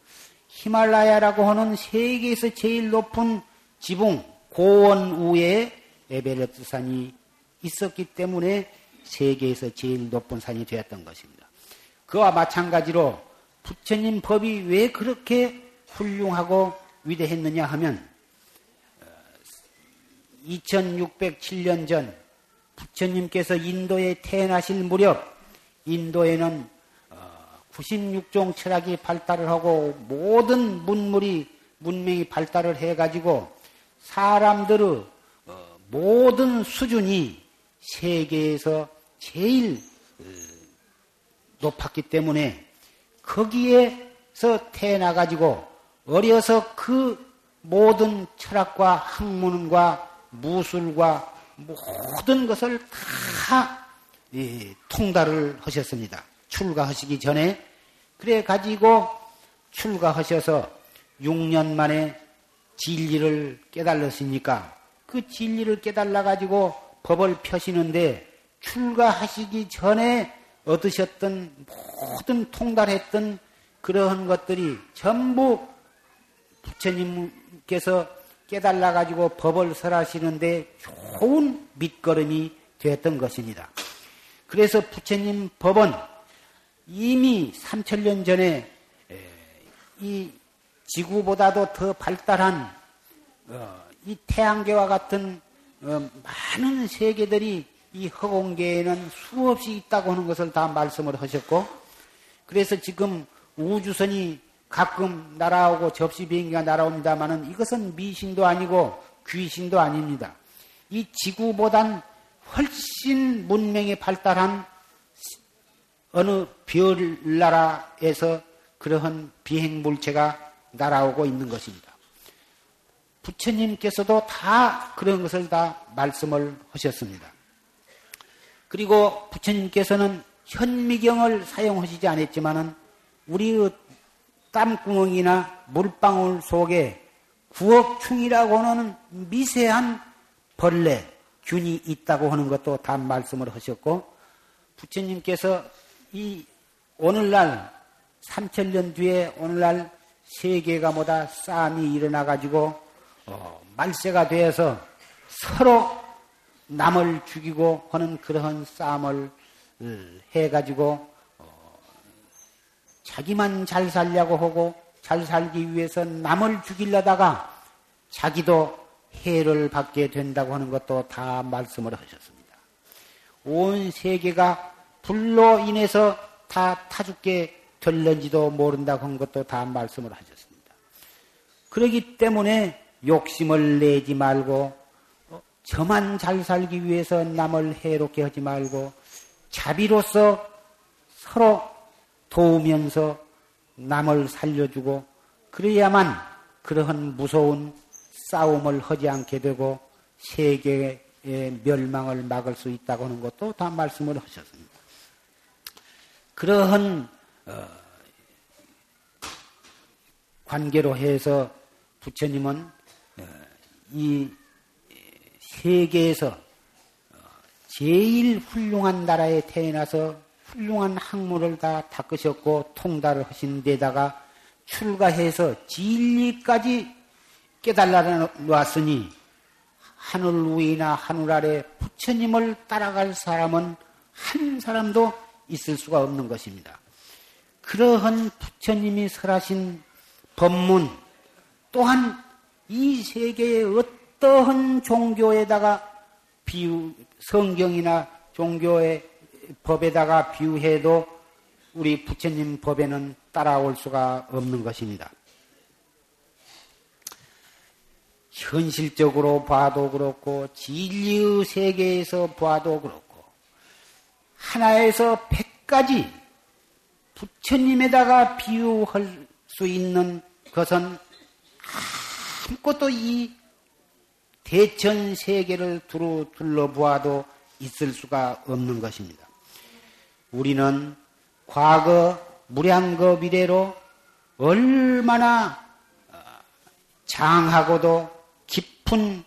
히말라야라고 하는 세계에서 제일 높은 지붕 고원 위에 에베레스트 산이 있었기 때문에 세계에서 제일 높은 산이 되었던 것입니다. 그와 마찬가지로 부처님 법이 왜 그렇게 훌륭하고 위대했느냐 하면 2607년 전 부처님께서 인도에 태어나실 무렵 인도에는 96종 어, 철학이 발달을 하고 모든 문물이 문명이 발달을 해가지고 사람들의 어, 모든 수준이 세계에서 제일 어, 높았기 때문에 거기에서 태어나가지고 어려서 그 모든 철학과 학문과 무술과 모든 것을 다 통달을 하셨습니다. 출가하시기 전에 그래 가지고 출가하셔서 6년 만에 진리를 깨달으시니까 그 진리를 깨달아 가지고 법을 펴시는데 출가하시기 전에 얻으셨던 모든 통달했던 그러한 것들이 전부 부처님께서 깨달아 가지고 법을 설하시는데 좋은 밑거름이 되었던 것입니다. 그래서 부처님 법은 이미 3천년 전에 이 지구보다도 더 발달한 어, 이 태양계와 같은 어, 많은 세계들이 이 허공계에는 수없이 있다고 하는 것을 다 말씀을 하셨고 그래서 지금 우주선이 가끔 날아오고 접시 비행기가 날아옵니다만은 이것은 미신도 아니고 귀신도 아닙니다. 이 지구보단 훨씬 문명이 발달한 어느 별 나라에서 그러한 비행 물체가 날아오고 있는 것입니다. 부처님께서도 다 그런 것을 다 말씀을 하셨습니다. 그리고 부처님께서는 현미경을 사용하시지 않았지만은 우리의 땀구멍이나 물방울 속에 구억충이라고 하는 미세한 벌레, 균이 있다고 하는 것도 다 말씀을 하셨고, 부처님께서 이 오늘날 3천년 뒤에 오늘날 세계가 뭐다 싸움이 일어나 가지고 어, 말세가 되어서 서로 남을 죽이고 하는 그러한 싸움을 어, 해 가지고 어, 자기만 잘 살려고 하고 잘 살기 위해서 남을 죽이려다가 자기도 해를 받게 된다고 하는 것도 다 말씀을 하셨습니다. 온 세계가 불로 인해서 다 타죽게 될는지도 모른다고 한 것도 다 말씀을 하셨습니다. 그러기 때문에 욕심을 내지 말고 어, 저만 잘 살기 위해서 남을 해롭게 하지 말고 자비로서 서로 도우면서 남을 살려주고 그래야만 그러한 무서운 싸움을 하지 않게 되고 세계의 멸망을 막을 수 있다고 하는 것도 다 말씀을 하셨습니다. 그러한 어, 관계로 해서 부처님은 어, 이 세계에서 어, 제일 훌륭한 나라에 태어나서 훌륭한 학문을 다 닦으셨고 통달을 하신 데다가 출가해서 진리까지 깨달아 놨으니 하늘 위나 하늘 아래 부처님을 따라갈 사람은 한 사람도 있을 수가 없는 것입니다. 그러한 부처님이 설하신 법문 또한 이 세계의 어 떠한 종교에다가 비유, 성경이나 종교의 법에다가 비유해도 우리 부처님 법에는 따라올 수가 없는 것입니다. 현실적으로 봐도 그렇고 진리의 세계에서 봐도 그렇고 하나에서 백가지 부처님에다가 비유할 수 있는 것은 아무것도 이 대천 세계를 두루 둘러보아도 있을 수가 없는 것입니다. 우리는 과거 무량거 미래로 얼마나 어, 장하고도 깊은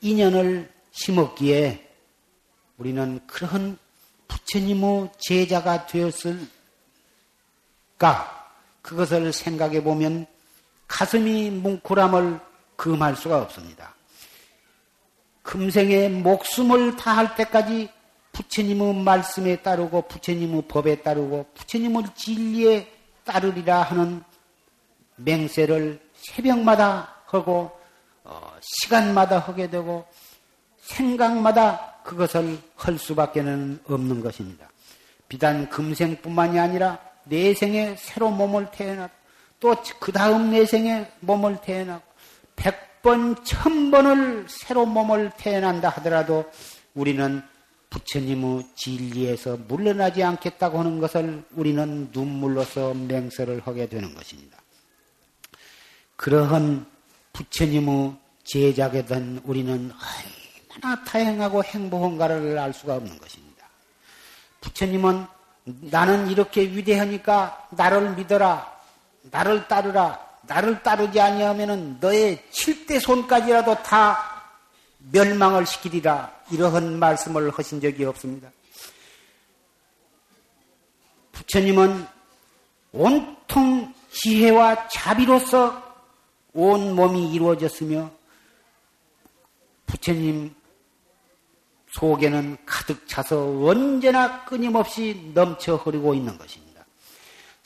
인연을 심었기에 우리는 그런 부처님의 제자가 되었을까? 그것을 생각해 보면 가슴이 뭉클함을 금할 수가 없습니다. 금생에 목숨을 다할 때까지 부처님의 말씀에 따르고 부처님의 법에 따르고 부처님의 진리에 따르리라 하는 맹세를 새벽마다 하고 어, 시간마다 하게 되고 생각마다 그것을 할 수밖에는 없는 것입니다. 비단 금생뿐만이 아니라 내생에 새로 몸을 태어나 또그 다음 내생에 몸을 태어나고 백 번, 천 번을 새로 몸을 태어난다 하더라도 우리는 부처님의 진리에서 물러나지 않겠다고 하는 것을 우리는 눈물로서 맹세를 하게 되는 것입니다. 그러한 부처님의 제자게 된 우리는 얼마나 다양하고 행복한가를 알 수가 없는 것입니다. 부처님은 나는 이렇게 위대하니까 나를 믿어라, 나를 따르라, 나를 따르지 아니하면은 너의 칠대 손까지라도 다 멸망을 시키리라 이러한 말씀을 하신 적이 없습니다. 부처님은 온통 지혜와 자비로서 온 몸이 이루어졌으며 부처님 속에는 가득 차서 언제나 끊임없이 넘쳐 흐르고 있는 것입니다.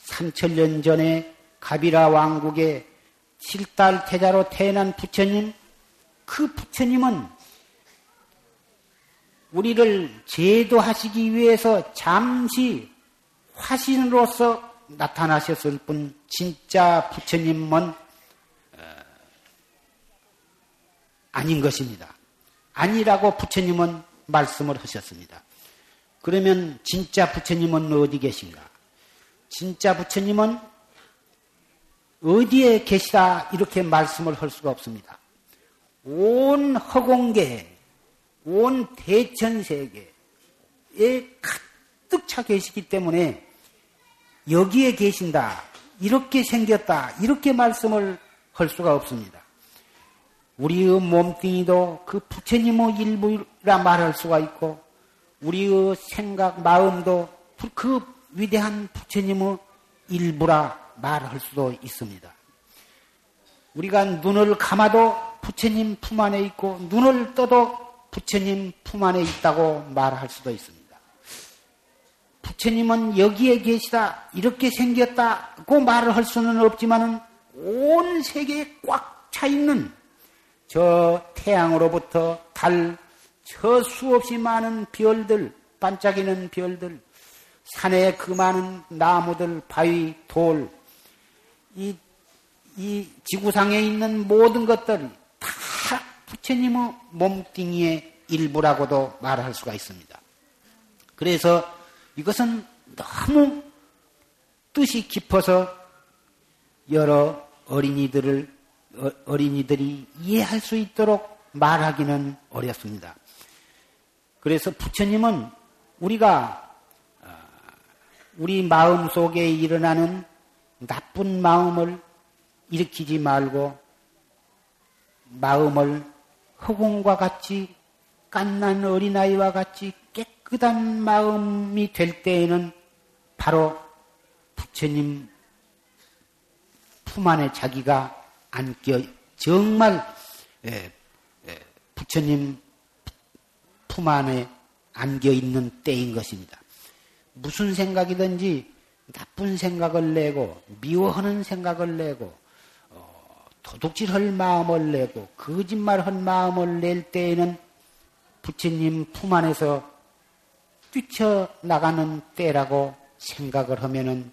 3천년 전에 가비라 왕국의 칠달 태자로 태어난 부처님, 그 부처님은 우리를 제도하시기 위해서 잠시 화신으로서 나타나셨을 뿐 진짜 부처님은 어, 아닌 것입니다. 아니라고 부처님은 말씀을 하셨습니다. 그러면 진짜 부처님은 어디 계신가? 진짜 부처님은 어디에 계시다 이렇게 말씀을 할 수가 없습니다. 온 허공계, 온 대천세계에 가득 차 계시기 때문에 여기에 계신다, 이렇게 생겼다, 이렇게 말씀을 할 수가 없습니다. 우리의 몸뚱이도 그 부처님의 일부라 말할 수가 있고, 우리의 생각, 마음도 그 위대한 부처님의 일부라 말할 수도 있습니다. 우리가 눈을 감아도 부처님 품 안에 있고, 눈을 떠도 부처님 품 안에 있다고 말할 수도 있습니다. 부처님은 여기에 계시다, 이렇게 생겼다고 말을 할 수는 없지만은 온 세계에 꽉 차 있는 저 태양으로부터 달, 저 수없이 많은 별들, 반짝이는 별들, 산에 그 많은 나무들, 바위, 돌, 이, 이 지구상에 있는 모든 것들이 부처님의 몸뚱이의 일부라고도 말할 수가 있습니다. 그래서 이것은 너무 뜻이 깊어서 여러 어린이들을 어, 어린이들이 이해할 수 있도록 말하기는 어렵습니다. 그래서 부처님은 우리가 어, 우리 마음 속에 일어나는 나쁜 마음을 일으키지 말고 마음을 허공과 같이 깐난 어린아이와 같이 깨끗한 마음이 될 때에는 바로 부처님 품 안에 자기가 안겨 정말 예, 예, 부처님 품 안에 안겨 있는 때인 것입니다. 무슨 생각이든지 나쁜 생각을 내고 미워하는 생각을 내고 어, 도둑질할 마음을 내고 거짓말할 마음을 낼 때에는 부처님 품 안에서 뛰쳐나가는 때라고 생각을 하면은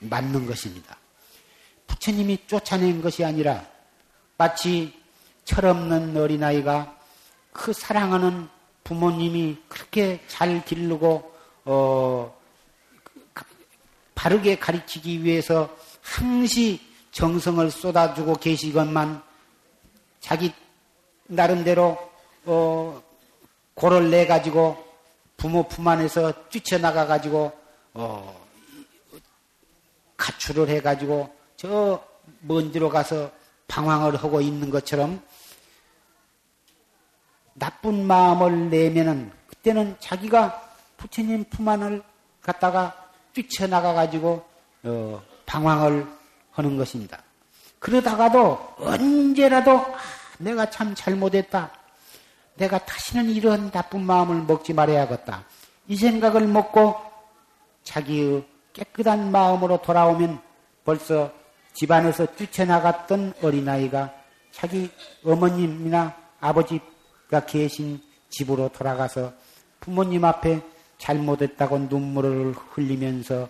맞는 것입니다. 부처님이 쫓아낸 것이 아니라 마치 철없는 어린아이가 그 사랑하는 부모님이 그렇게 잘 기르고 어, 바르게 가르치기 위해서 항시 정성을 쏟아주고 계시건만 자기 나름대로 어, 고를 내 가지고 부모 품 안에서 뛰쳐나가 가지고 어, 가출을 해 가지고 저 먼지로 가서 방황을 하고 있는 것처럼 나쁜 마음을 내면은 그때는 자기가 부처님 품 안을 갖다가 뛰쳐나가 가지고 어, 방황을 하는 것입니다. 그러다가도 언제라도 아, 내가 참 잘못했다. 내가 다시는 이런 나쁜 마음을 먹지 말아야겠다. 이 생각을 먹고 자기의 깨끗한 마음으로 돌아오면 벌써 집안에서 뛰쳐나갔던 어린아이가 자기 어머님이나 아버지가 계신 집으로 돌아가서 부모님 앞에 잘못했다고 눈물을 흘리면서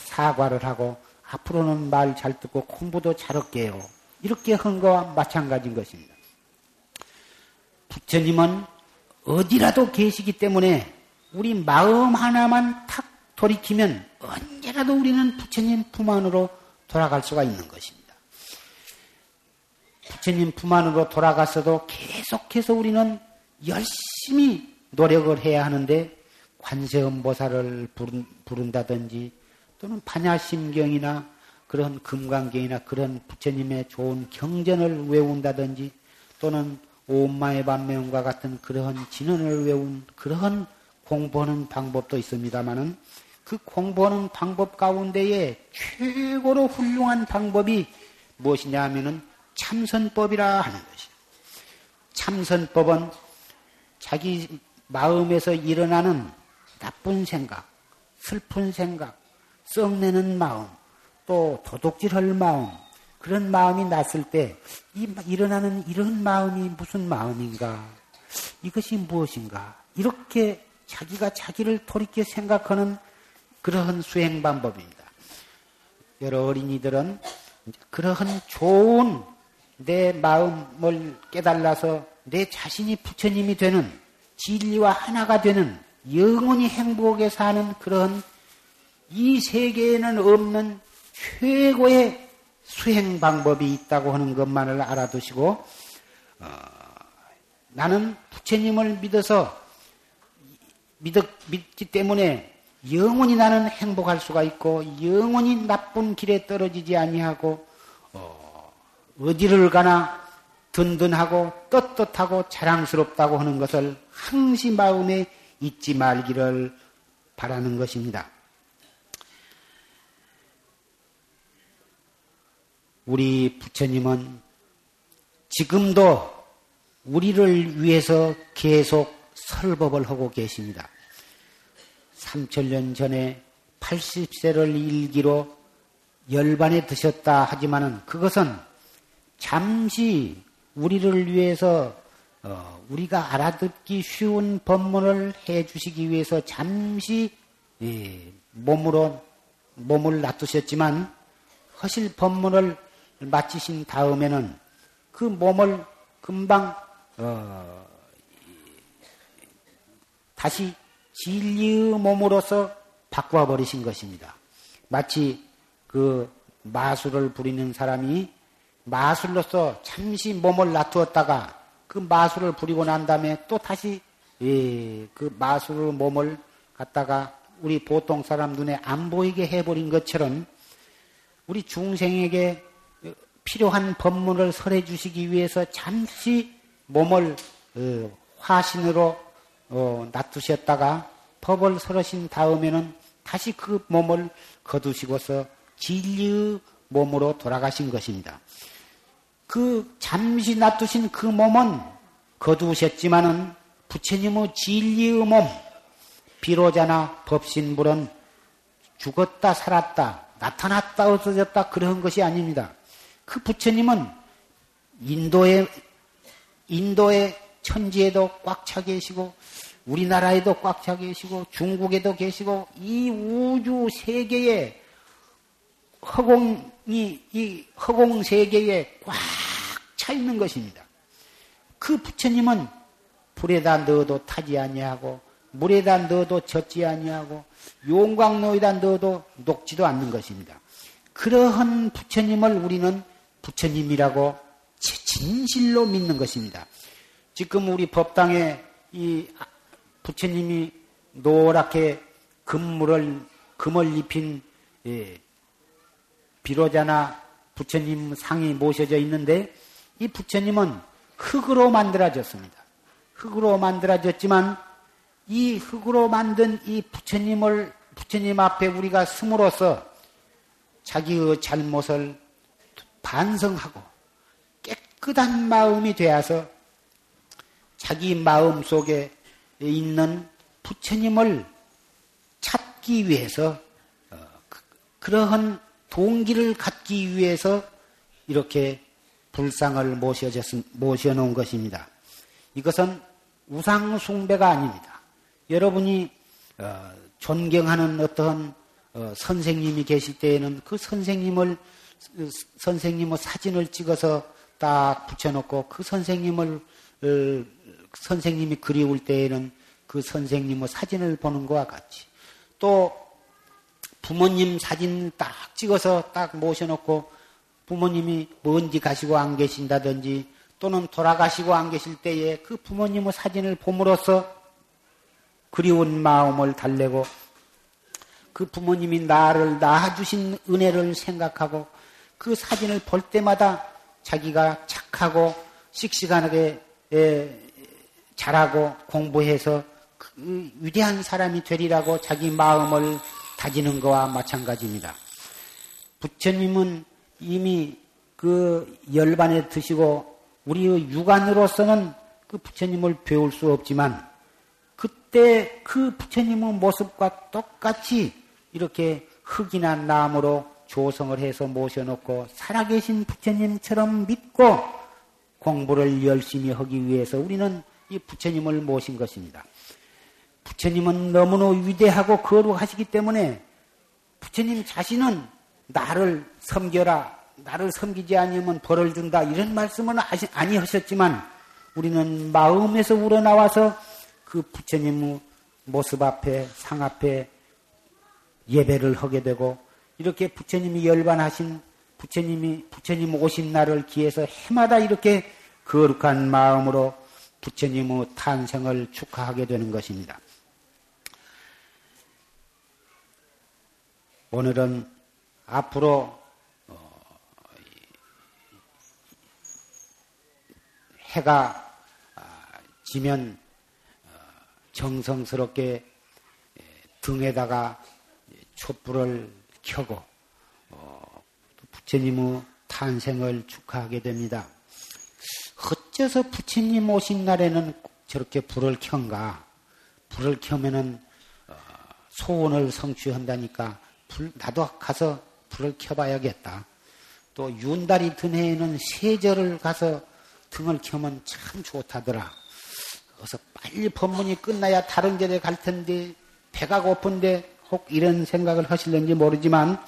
사과를 하고 앞으로는 말 잘 듣고 공부도 잘할게요. 이렇게 한 거와 마찬가지인 것입니다. 부처님은 어디라도 계시기 때문에 우리 마음 하나만 탁 돌이키면 언제라도 우리는 부처님 품 안으로 돌아갈 수가 있는 것입니다. 부처님 품 안으로 돌아갔어도 계속해서 우리는 열심히 노력을 해야 하는데 관세음보살을 부른, 다든지 또는 반야심경이나 그런 금강경이나 그런 부처님의 좋은 경전을 외운다든지 또는 오마의 반매음과 같은 그러한 진언을 외운 그러한 공부하는 방법도 있습니다만은 그 공부하는 방법 가운데에 최고로 훌륭한 방법이 무엇이냐 하면은 참선법이라 하는 것이에요. 참선법은 자기 마음에서 일어나는 나쁜 생각, 슬픈 생각, 썩내는 마음, 또 도둑질할 마음, 그런 마음이 났을 때, 이 일어나는 이런 마음이 무슨 마음인가? 이것이 무엇인가? 이렇게 자기가 자기를 돌이켜 생각하는 그러한 수행 방법입니다. 여러 어린이들은 그러한 좋은 내 마음을 깨달아서 내 자신이 부처님이 되는 진리와 하나가 되는 영원히 행복하게 사는 그런 이 세계에는 없는 최고의 수행 방법이 있다고 하는 것만을 알아두시고 어, 나는 부처님을 믿어서 믿, 믿기 때문에 영원히 나는 행복할 수가 있고 영원히 나쁜 길에 떨어지지 아니하고 어, 어디를 가나 든든하고 떳떳하고 자랑스럽다고 하는 것을 항시 마음에 잊지 말기를 바라는 것입니다. 우리 부처님은 지금도 우리를 위해서 계속 설법을 하고 계십니다. 3천년 전에 80세를 일기로 열반에 드셨다 하지만은 그것은 잠시 우리를 위해서 어, 우리가 알아듣기 쉬운 법문을 해 주시기 위해서 잠시 예, 몸으로 몸을 놔두셨지만 허실 법문을 마치신 다음에는 그 몸을 금방 어, 다시 진리의 몸으로서 바꿔 버리신 것입니다. 마치 그 마술을 부리는 사람이 마술로서 잠시 몸을 놔두었다가 그 마술을 부리고 난 다음에 또 다시 예, 그 마술의 몸을 갖다가 우리 보통 사람 눈에 안 보이게 해버린 것처럼 우리 중생에게 필요한 법문을 설해 주시기 위해서 잠시 몸을 어, 화신으로 어, 놔두셨다가 법을 설하신 다음에는 다시 그 몸을 거두시고서 진리의 몸으로 돌아가신 것입니다. 그 잠시 놔두신 그 몸은 거두셨지만은 부처님의 진리의 몸, 비로자나 법신불은 죽었다 살았다 나타났다 없어졌다 그런 것이 아닙니다. 그 부처님은 인도의 인도의 천지에도 꽉 차 계시고 우리나라에도 꽉 차 계시고 중국에도 계시고 이 우주 세계에 허공 이 이 허공 세계에 꽉 차 있는 것입니다. 그 부처님은 불에다 넣어도 타지 아니하고 물에다 넣어도 젖지 아니하고 용광로에다 넣어도 녹지도 않는 것입니다. 그러한 부처님을 우리는 부처님이라고 진실로 믿는 것입니다. 지금 우리 법당에 이 부처님이 노랗게 금물을 금을 입힌 예, 비로자나 부처님 상이 모셔져 있는데 이 부처님은 흙으로 만들어졌습니다. 흙으로 만들어졌지만 이 흙으로 만든 이 부처님을 부처님 앞에 우리가 숨으로써 자기의 잘못을 반성하고 깨끗한 마음이 되어서 자기 마음 속에 있는 부처님을 찾기 위해서 어, 그, 그러한 동기를 갖기 위해서 이렇게 불상을 모셔놓은 것입니다. 이것은 우상숭배가 아닙니다. 여러분이 어, 존경하는 어떤 어, 선생님이 계실 때에는 그 선생님을 선생님의 사진을 찍어서 딱 붙여놓고 그 선생님을 선생님이 그리울 때에는 그 선생님의 사진을 보는 것과 같이 또 부모님 사진 딱 찍어서 딱 모셔놓고 부모님이 먼지 가시고 안 계신다든지 또는 돌아가시고 안 계실 때에 그 부모님의 사진을 봄으로써 그리운 마음을 달래고 그 부모님이 나를 낳아주신 은혜를 생각하고 그 사진을 볼 때마다 자기가 착하고 씩씩하게 잘하고 공부해서 그 위대한 사람이 되리라고 자기 마음을 다지는 것과 마찬가지입니다. 부처님은 이미 그 열반에 드시고 우리의 육안으로서는 그 부처님을 배울 수 없지만 그때 그 부처님의 모습과 똑같이 이렇게 흙이나 나무로 조성을 해서 모셔놓고 살아계신 부처님처럼 믿고 공부를 열심히 하기 위해서 우리는 이 부처님을 모신 것입니다. 부처님은 너무나 위대하고 거룩하시기 때문에 부처님 자신은 나를 섬겨라, 나를 섬기지 않으면 벌을 준다 이런 말씀은 아니하셨지만 우리는 마음에서 우러나와서 그 부처님의 모습 앞에 상 앞에 예배를 하게 되고 이렇게 부처님이 열반하신 부처님이 부처님 오신 날을 기해서 해마다 이렇게 거룩한 마음으로 부처님의 탄생을 축하하게 되는 것입니다. 오늘은 앞으로 어, 해가 아, 지면 어, 정성스럽게 등에다가 촛불을 켜고 어, 부처님의 탄생을 축하하게 됩니다. 어째서 부처님 오신 날에는 저렇게 불을 켠가? 불을 켜면은 소원을 성취한다니까 불, 나도 가서 불을 켜봐야겠다. 또 윤달이 든 해에는 세절을 가서 등을 켜면 참 좋다더라. 그래서 빨리 법문이 끝나야 다른 데에 갈 텐데 배가 고픈데 혹 이런 생각을 하실는지 모르지만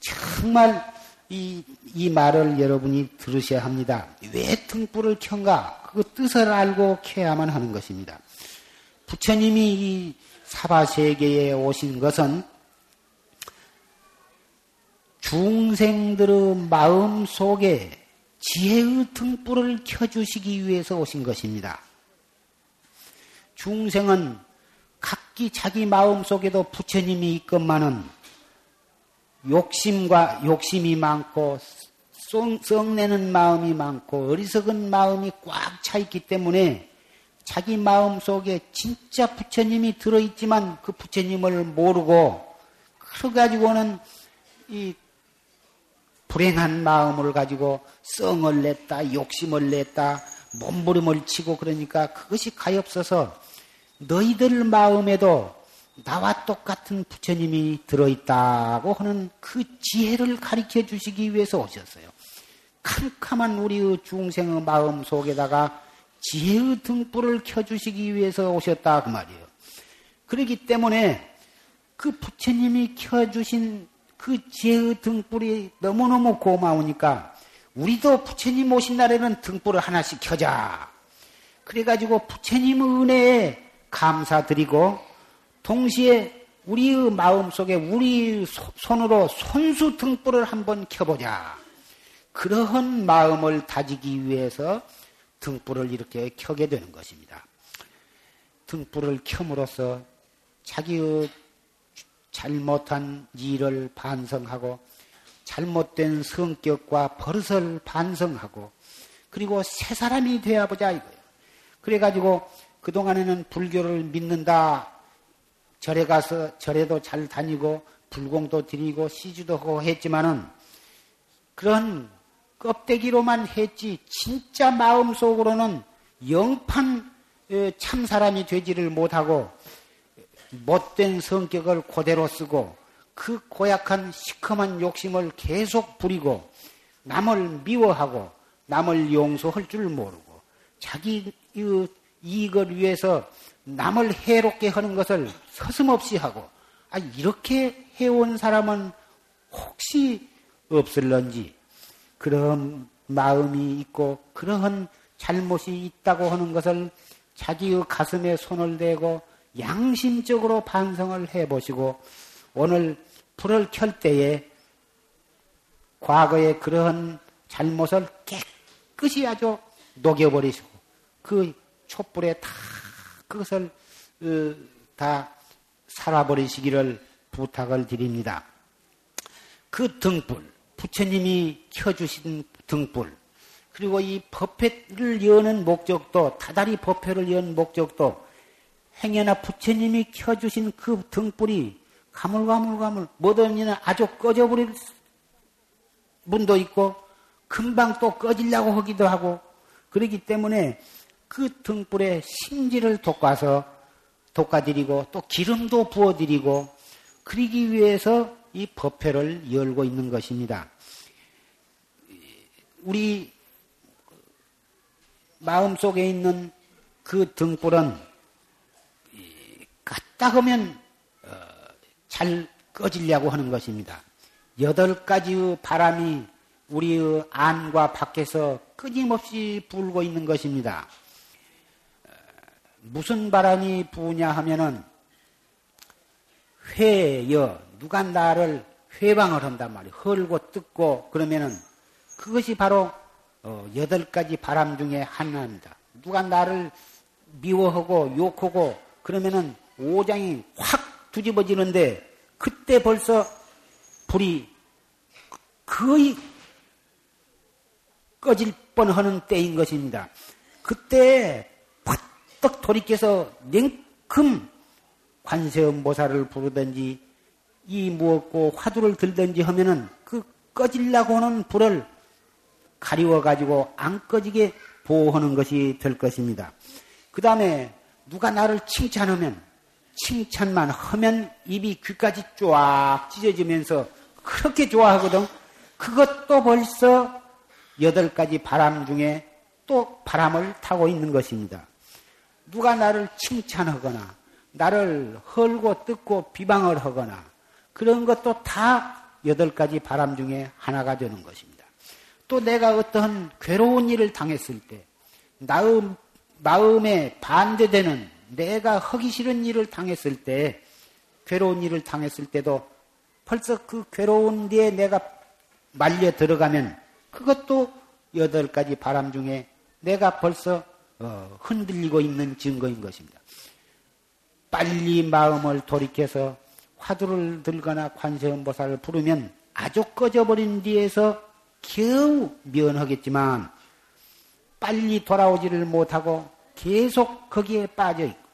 정말 이, 이 말을 여러분이 들으셔야 합니다. 왜 등불을 켠가? 그 뜻을 알고 켜야만 하는 것입니다. 부처님이 이 사바세계에 오신 것은 중생들의 마음 속에 지혜의 등불을 켜주시기 위해서 오신 것입니다. 중생은 각기 자기 마음 속에도 부처님이 있건만은 욕심과 욕심이 많고 썩내는 마음이 많고 어리석은 마음이 꽉 차 있기 때문에 자기 마음 속에 진짜 부처님이 들어있지만 그 부처님을 모르고 그래가지고는 이 불행한 마음을 가지고 썽을 냈다, 욕심을 냈다, 몸부림을 치고 그러니까 그것이 가엾어서 너희들 마음에도 나와 똑같은 부처님이 들어있다고 하는 그 지혜를 가르쳐 주시기 위해서 오셨어요. 캄캄한 우리의 중생의 마음 속에다가 지혜의 등불을 켜주시기 위해서 오셨다 그 말이에요. 그렇기 때문에 그 부처님이 켜주신 그 지혜의 등불이 너무너무 고마우니까 우리도 부처님 오신 날에는 등불을 하나씩 켜자. 그래가지고 부처님의 은혜에 감사드리고 동시에 우리의 마음 속에 우리 손으로 손수 등불을 한번 켜보자. 그러한 마음을 다지기 위해서 등불을 이렇게 켜게 되는 것입니다. 등불을 켬으로써 자기의 잘못한 일을 반성하고 잘못된 성격과 버릇을 반성하고 그리고 새 사람이 되어 보자 이거예요. 그래 가지고 그동안에는 불교를 믿는다. 절에 가서 절에도 잘 다니고 불공도 드리고 시주도 하고 했지만은 그런 껍데기로만 했지 진짜 마음속으로는 영판 어, 참 사람이 되지를 못하고 못된 성격을 그대로 쓰고 그 고약한 시커먼 욕심을 계속 부리고 남을 미워하고 남을 용서할 줄 모르고 자기 이익을 위해서 남을 해롭게 하는 것을 서슴없이 하고 아 이렇게 해온 사람은 혹시 없을런지 그런 마음이 있고 그러한 잘못이 있다고 하는 것을 자기의 가슴에 손을 대고 양심적으로 반성을 해보시고 오늘 불을 켤 때에 과거의 그러한 잘못을 깨끗이 아주 녹여버리시고 그 촛불에 다 그것을 어, 다 살아버리시기를 부탁을 드립니다. 그 등불, 부처님이 켜주신 등불, 그리고 이 법회를 여는 목적도, 다달이 법회를 연 목적도 행여나 부처님이 켜주신 그 등불이 가물가물가물 뭐든지는 아주 꺼져버릴 분도 있고 금방 또 꺼지려고 하기도 하고 그러기 때문에 그 등불에 심지를 돋아서 돋아드리고 또 기름도 부어드리고 그러기 위해서 이 법회를 열고 있는 것입니다. 우리 마음속에 있는 그 등불은 까딱하면 어, 잘 꺼지려고 하는 것입니다. 여덟 가지의 바람이 우리의 안과 밖에서 끊임없이 불고 있는 것입니다. 어, 무슨 바람이 부냐 하면은 회여 누가 나를 회방을 한단 말이에요. 헐고 뜯고 그러면은 그것이 바로 어, 여덟 가지 바람 중에 하나입니다. 누가 나를 미워하고 욕하고 그러면은 오장이 확 뒤집어지는데 그때 벌써 불이 거의 꺼질 뻔하는 때인 것입니다. 그때 퍼떡 돌이켜서 냉큼 관세음보살을 부르든지 이 무엇고 화두를 들든지 하면은 그 꺼질라고 하는 불을 가리워 가지고 안 꺼지게 보호하는 것이 될 것입니다. 그 다음에 누가 나를 칭찬하면 칭찬만 하면 입이 귀까지 쫙 찢어지면서 그렇게 좋아하거든. 그것도 벌써 여덟 가지 바람 중에 또 바람을 타고 있는 것입니다. 누가 나를 칭찬하거나 나를 헐고 뜯고 비방을 하거나 그런 것도 다 여덟 가지 바람 중에 하나가 되는 것입니다. 또 내가 어떤 괴로운 일을 당했을 때, 나의 마음에 반대되는 내가 하기 싫은 일을 당했을 때, 괴로운 일을 당했을 때도 벌써 그 괴로운 뒤에 내가 말려 들어가면 그것도 여덟 가지 바람 중에 내가 벌써 어, 흔들리고 있는 증거인 것입니다. 빨리 마음을 돌이켜서 화두를 들거나 관세음보살을 부르면 아주 꺼져버린 뒤에서 겨우 면하겠지만 빨리 돌아오지를 못하고 계속 거기에 빠져 있고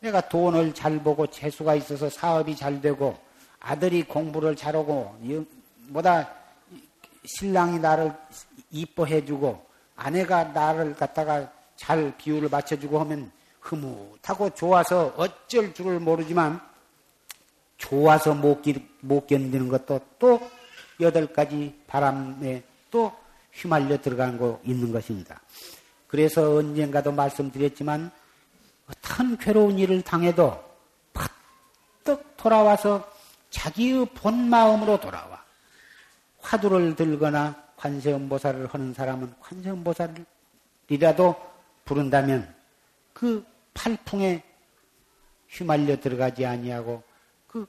내가 돈을 잘 보고 재수가 있어서 사업이 잘 되고 아들이 공부를 잘하고 뭐다 신랑이 나를 이뻐해주고 아내가 나를 갖다가 잘 비율을 맞춰주고 하면 흐뭇하고 좋아서 어쩔 줄을 모르지만 좋아서 못, 못 견디는 것도 또 여덟 가지 바람에 또 휘말려 들어간 거 있는 것입니다. 그래서 언젠가도 말씀드렸지만 어떤 괴로운 일을 당해도 퍼뜩 돌아와서 자기의 본 마음으로 돌아와. 화두를 들거나 관세음보살을 하는 사람은 관세음보살이라도 부른다면 그 팔풍에 휘말려 들어가지 아니하고 그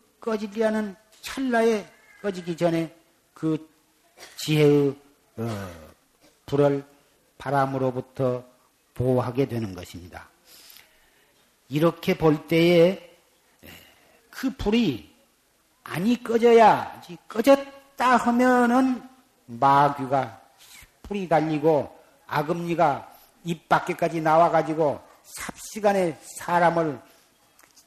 않은 찰나에 꺼지기 전에 그 지혜의 어, 불을 바람으로부터 보호하게 되는 것입니다. 이렇게 볼 때에 그 불이 아니 꺼져야 꺼졌다 하면은 마귀가 불이 달리고 아금니가 입 밖에까지 나와가지고 삽시간에 사람을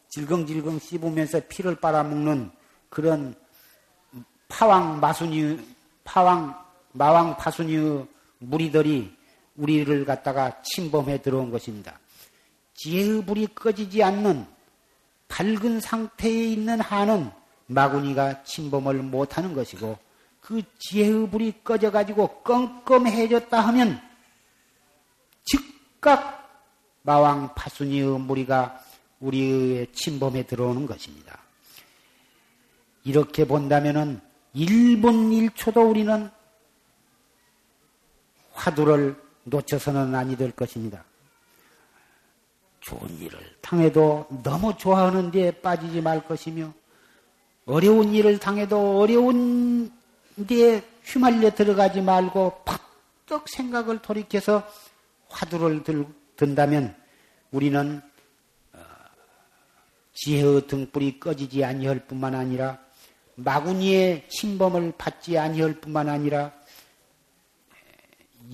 질겅질겅 씹으면서 피를 빨아먹는 그런 파왕 마순이 파왕 마왕 파순이의 무리들이 우리를 갖다가 침범해 들어온 것입니다. 지혜의 불이 꺼지지 않는 밝은 상태에 있는 한은 마구니가 침범을 못하는 것이고 그 지혜의 불이 꺼져가지고 껌껌해졌다 하면 즉각 마왕 파순이의 무리가 우리의 침범에 들어오는 것입니다. 이렇게 본다면은 1분 1초도 우리는 화두를 놓쳐서는 아니 될 것입니다. 좋은 일을 당해도 너무 좋아하는 데에 빠지지 말 것이며 어려운 일을 당해도 어려운 데에 휘말려 들어가지 말고 팍떡 생각을 돌이켜서 화두를 들, 든다면 우리는 어, 지혜의 등불이 꺼지지 아니할 뿐만 아니라 마구니의 침범을 받지 아니할 뿐만 아니라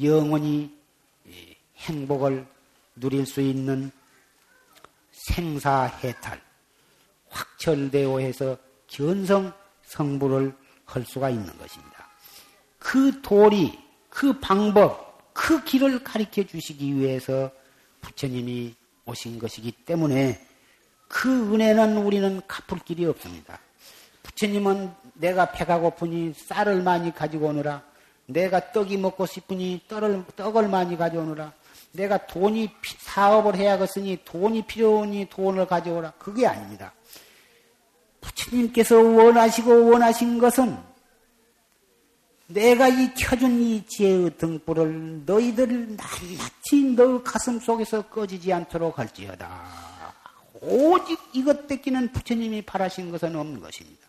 영원히 행복을 누릴 수 있는 생사해탈, 확철대오 해서 견성 성불을 할 수가 있는 것입니다. 그 도리, 그 방법, 그 길을 가르쳐 주시기 위해서 부처님이 오신 것이기 때문에 그 은혜는 우리는 갚을 길이 없습니다. 부처님은 내가 배가 고프니 쌀을 많이 가지고 오느라 내가 떡이 먹고 싶으니 떡을, 떡을 많이 가져오느라 내가 돈이 사업을 해야겠으니 돈이 필요하니 돈을 가져오라. 그게 아닙니다. 부처님께서 원하시고 원하신 것은 내가 이 켜준 이 지혜의 등불을 너희들 낱낱이 너 가슴 속에서 꺼지지 않도록 할지어다. 오직 이것 뺏기는 부처님이 바라신 것은 없는 것입니다.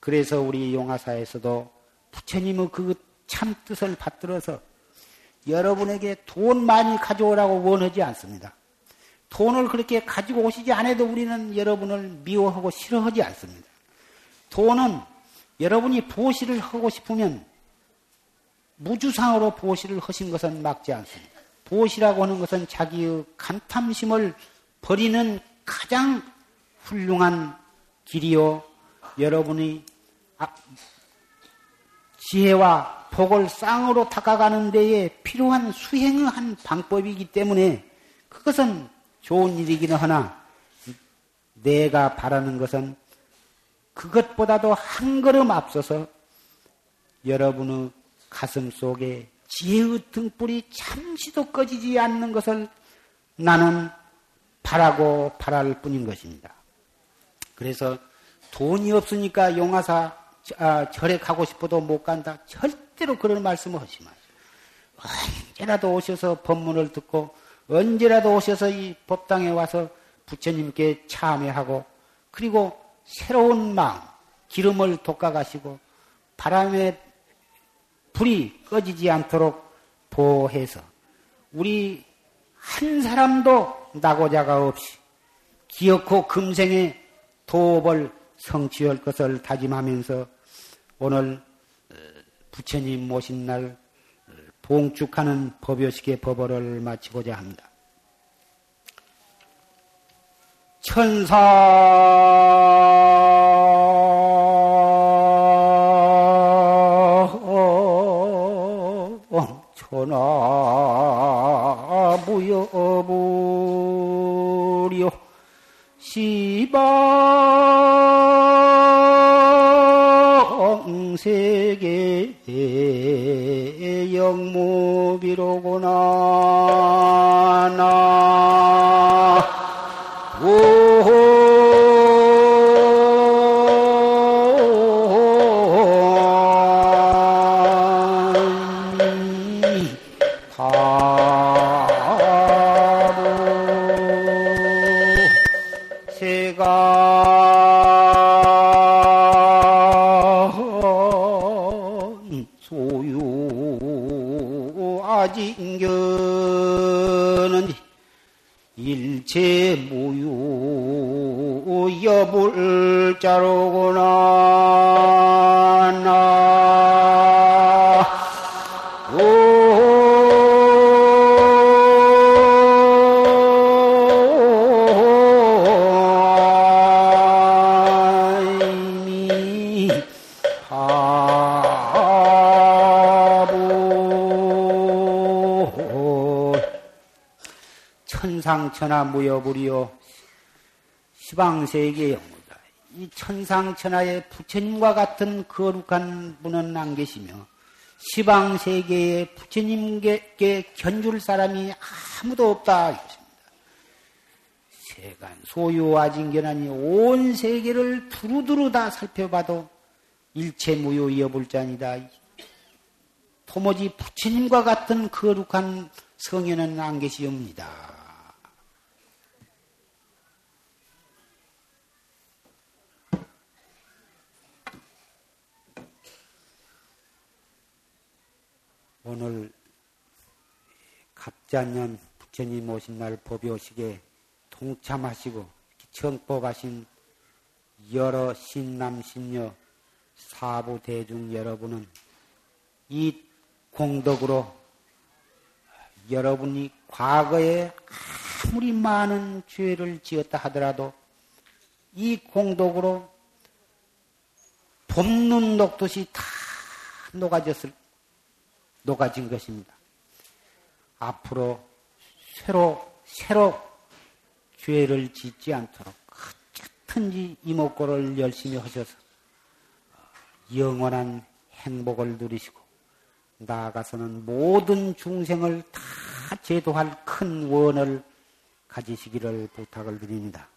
그래서 우리 용화사에서도 부처님의 그 참 뜻을 받들어서 여러분에게 돈 많이 가져오라고 원하지 않습니다. 돈을 그렇게 가지고 오시지 않아도 우리는 여러분을 미워하고 싫어하지 않습니다. 돈은 여러분이 보시를 하고 싶으면 무주상으로 보시를 하신 것은 막지 않습니다. 보시라고 하는 것은 자기의 간탐심을 버리는 가장 훌륭한 길이요. 여러분이 아, 지혜와 복을 쌍으로 닦아가는 데에 필요한 수행의 한 방법이기 때문에 그것은 좋은 일이기는 하나 내가 바라는 것은 그것보다도 한 걸음 앞서서 여러분의 가슴 속에 지혜의 등불이 잠시도 꺼지지 않는 것을 나는 바라고 바랄 뿐인 것입니다. 그래서 돈이 없으니까 용화사 아, 절에 가고 싶어도 못 간다. 절대로 그런 말씀을 하지 마세요. 언제라도 오셔서 법문을 듣고 언제라도 오셔서 이 법당에 와서 부처님께 참회하고 그리고 새로운 마음, 기름을 돋아가시고 바람에 불이 꺼지지 않도록 보호해서 우리 한 사람도 나고자가 없이 기어코 금생에 도업을 성취할 것을 다짐하면서 오늘 어, 부처님 모신 날 봉축하는 법요식의 법어를 마치고자 합니다. 천사 천하 무여부려 시방 세계 영무비로구나 나 천상 천하 무여불이요 시방세계의 영무다. 이 천상천하의 부처님과 같은 거룩한 분은 안 계시며 시방세계의 부처님께 견줄 사람이 아무도 없다. 이것입니다. 세간 소유와진견하니 온 세계를 두루두루 다 살펴봐도 일체 무효 여불자니다. 도무지 부처님과 같은 거룩한 성현은 안 계시옵니다. 오늘 갑자년 부처님 오신 날 법요식에 동참하시고 청법하신 여러 신남 신녀 사부 대중 여러분은 이 공덕으로 여러분이 과거에 아무리 많은 죄를 지었다 하더라도 이 공덕으로 봄눈 녹듯이 다 녹아졌을 녹아진 것입니다. 앞으로 새로, 새로 죄를 짓지 않도록 어쨌든지 이목구를 열심히 하셔서 영원한 행복을 누리시고 나아가서는 모든 중생을 다 제도할 큰 원을 가지시기를 부탁을 드립니다.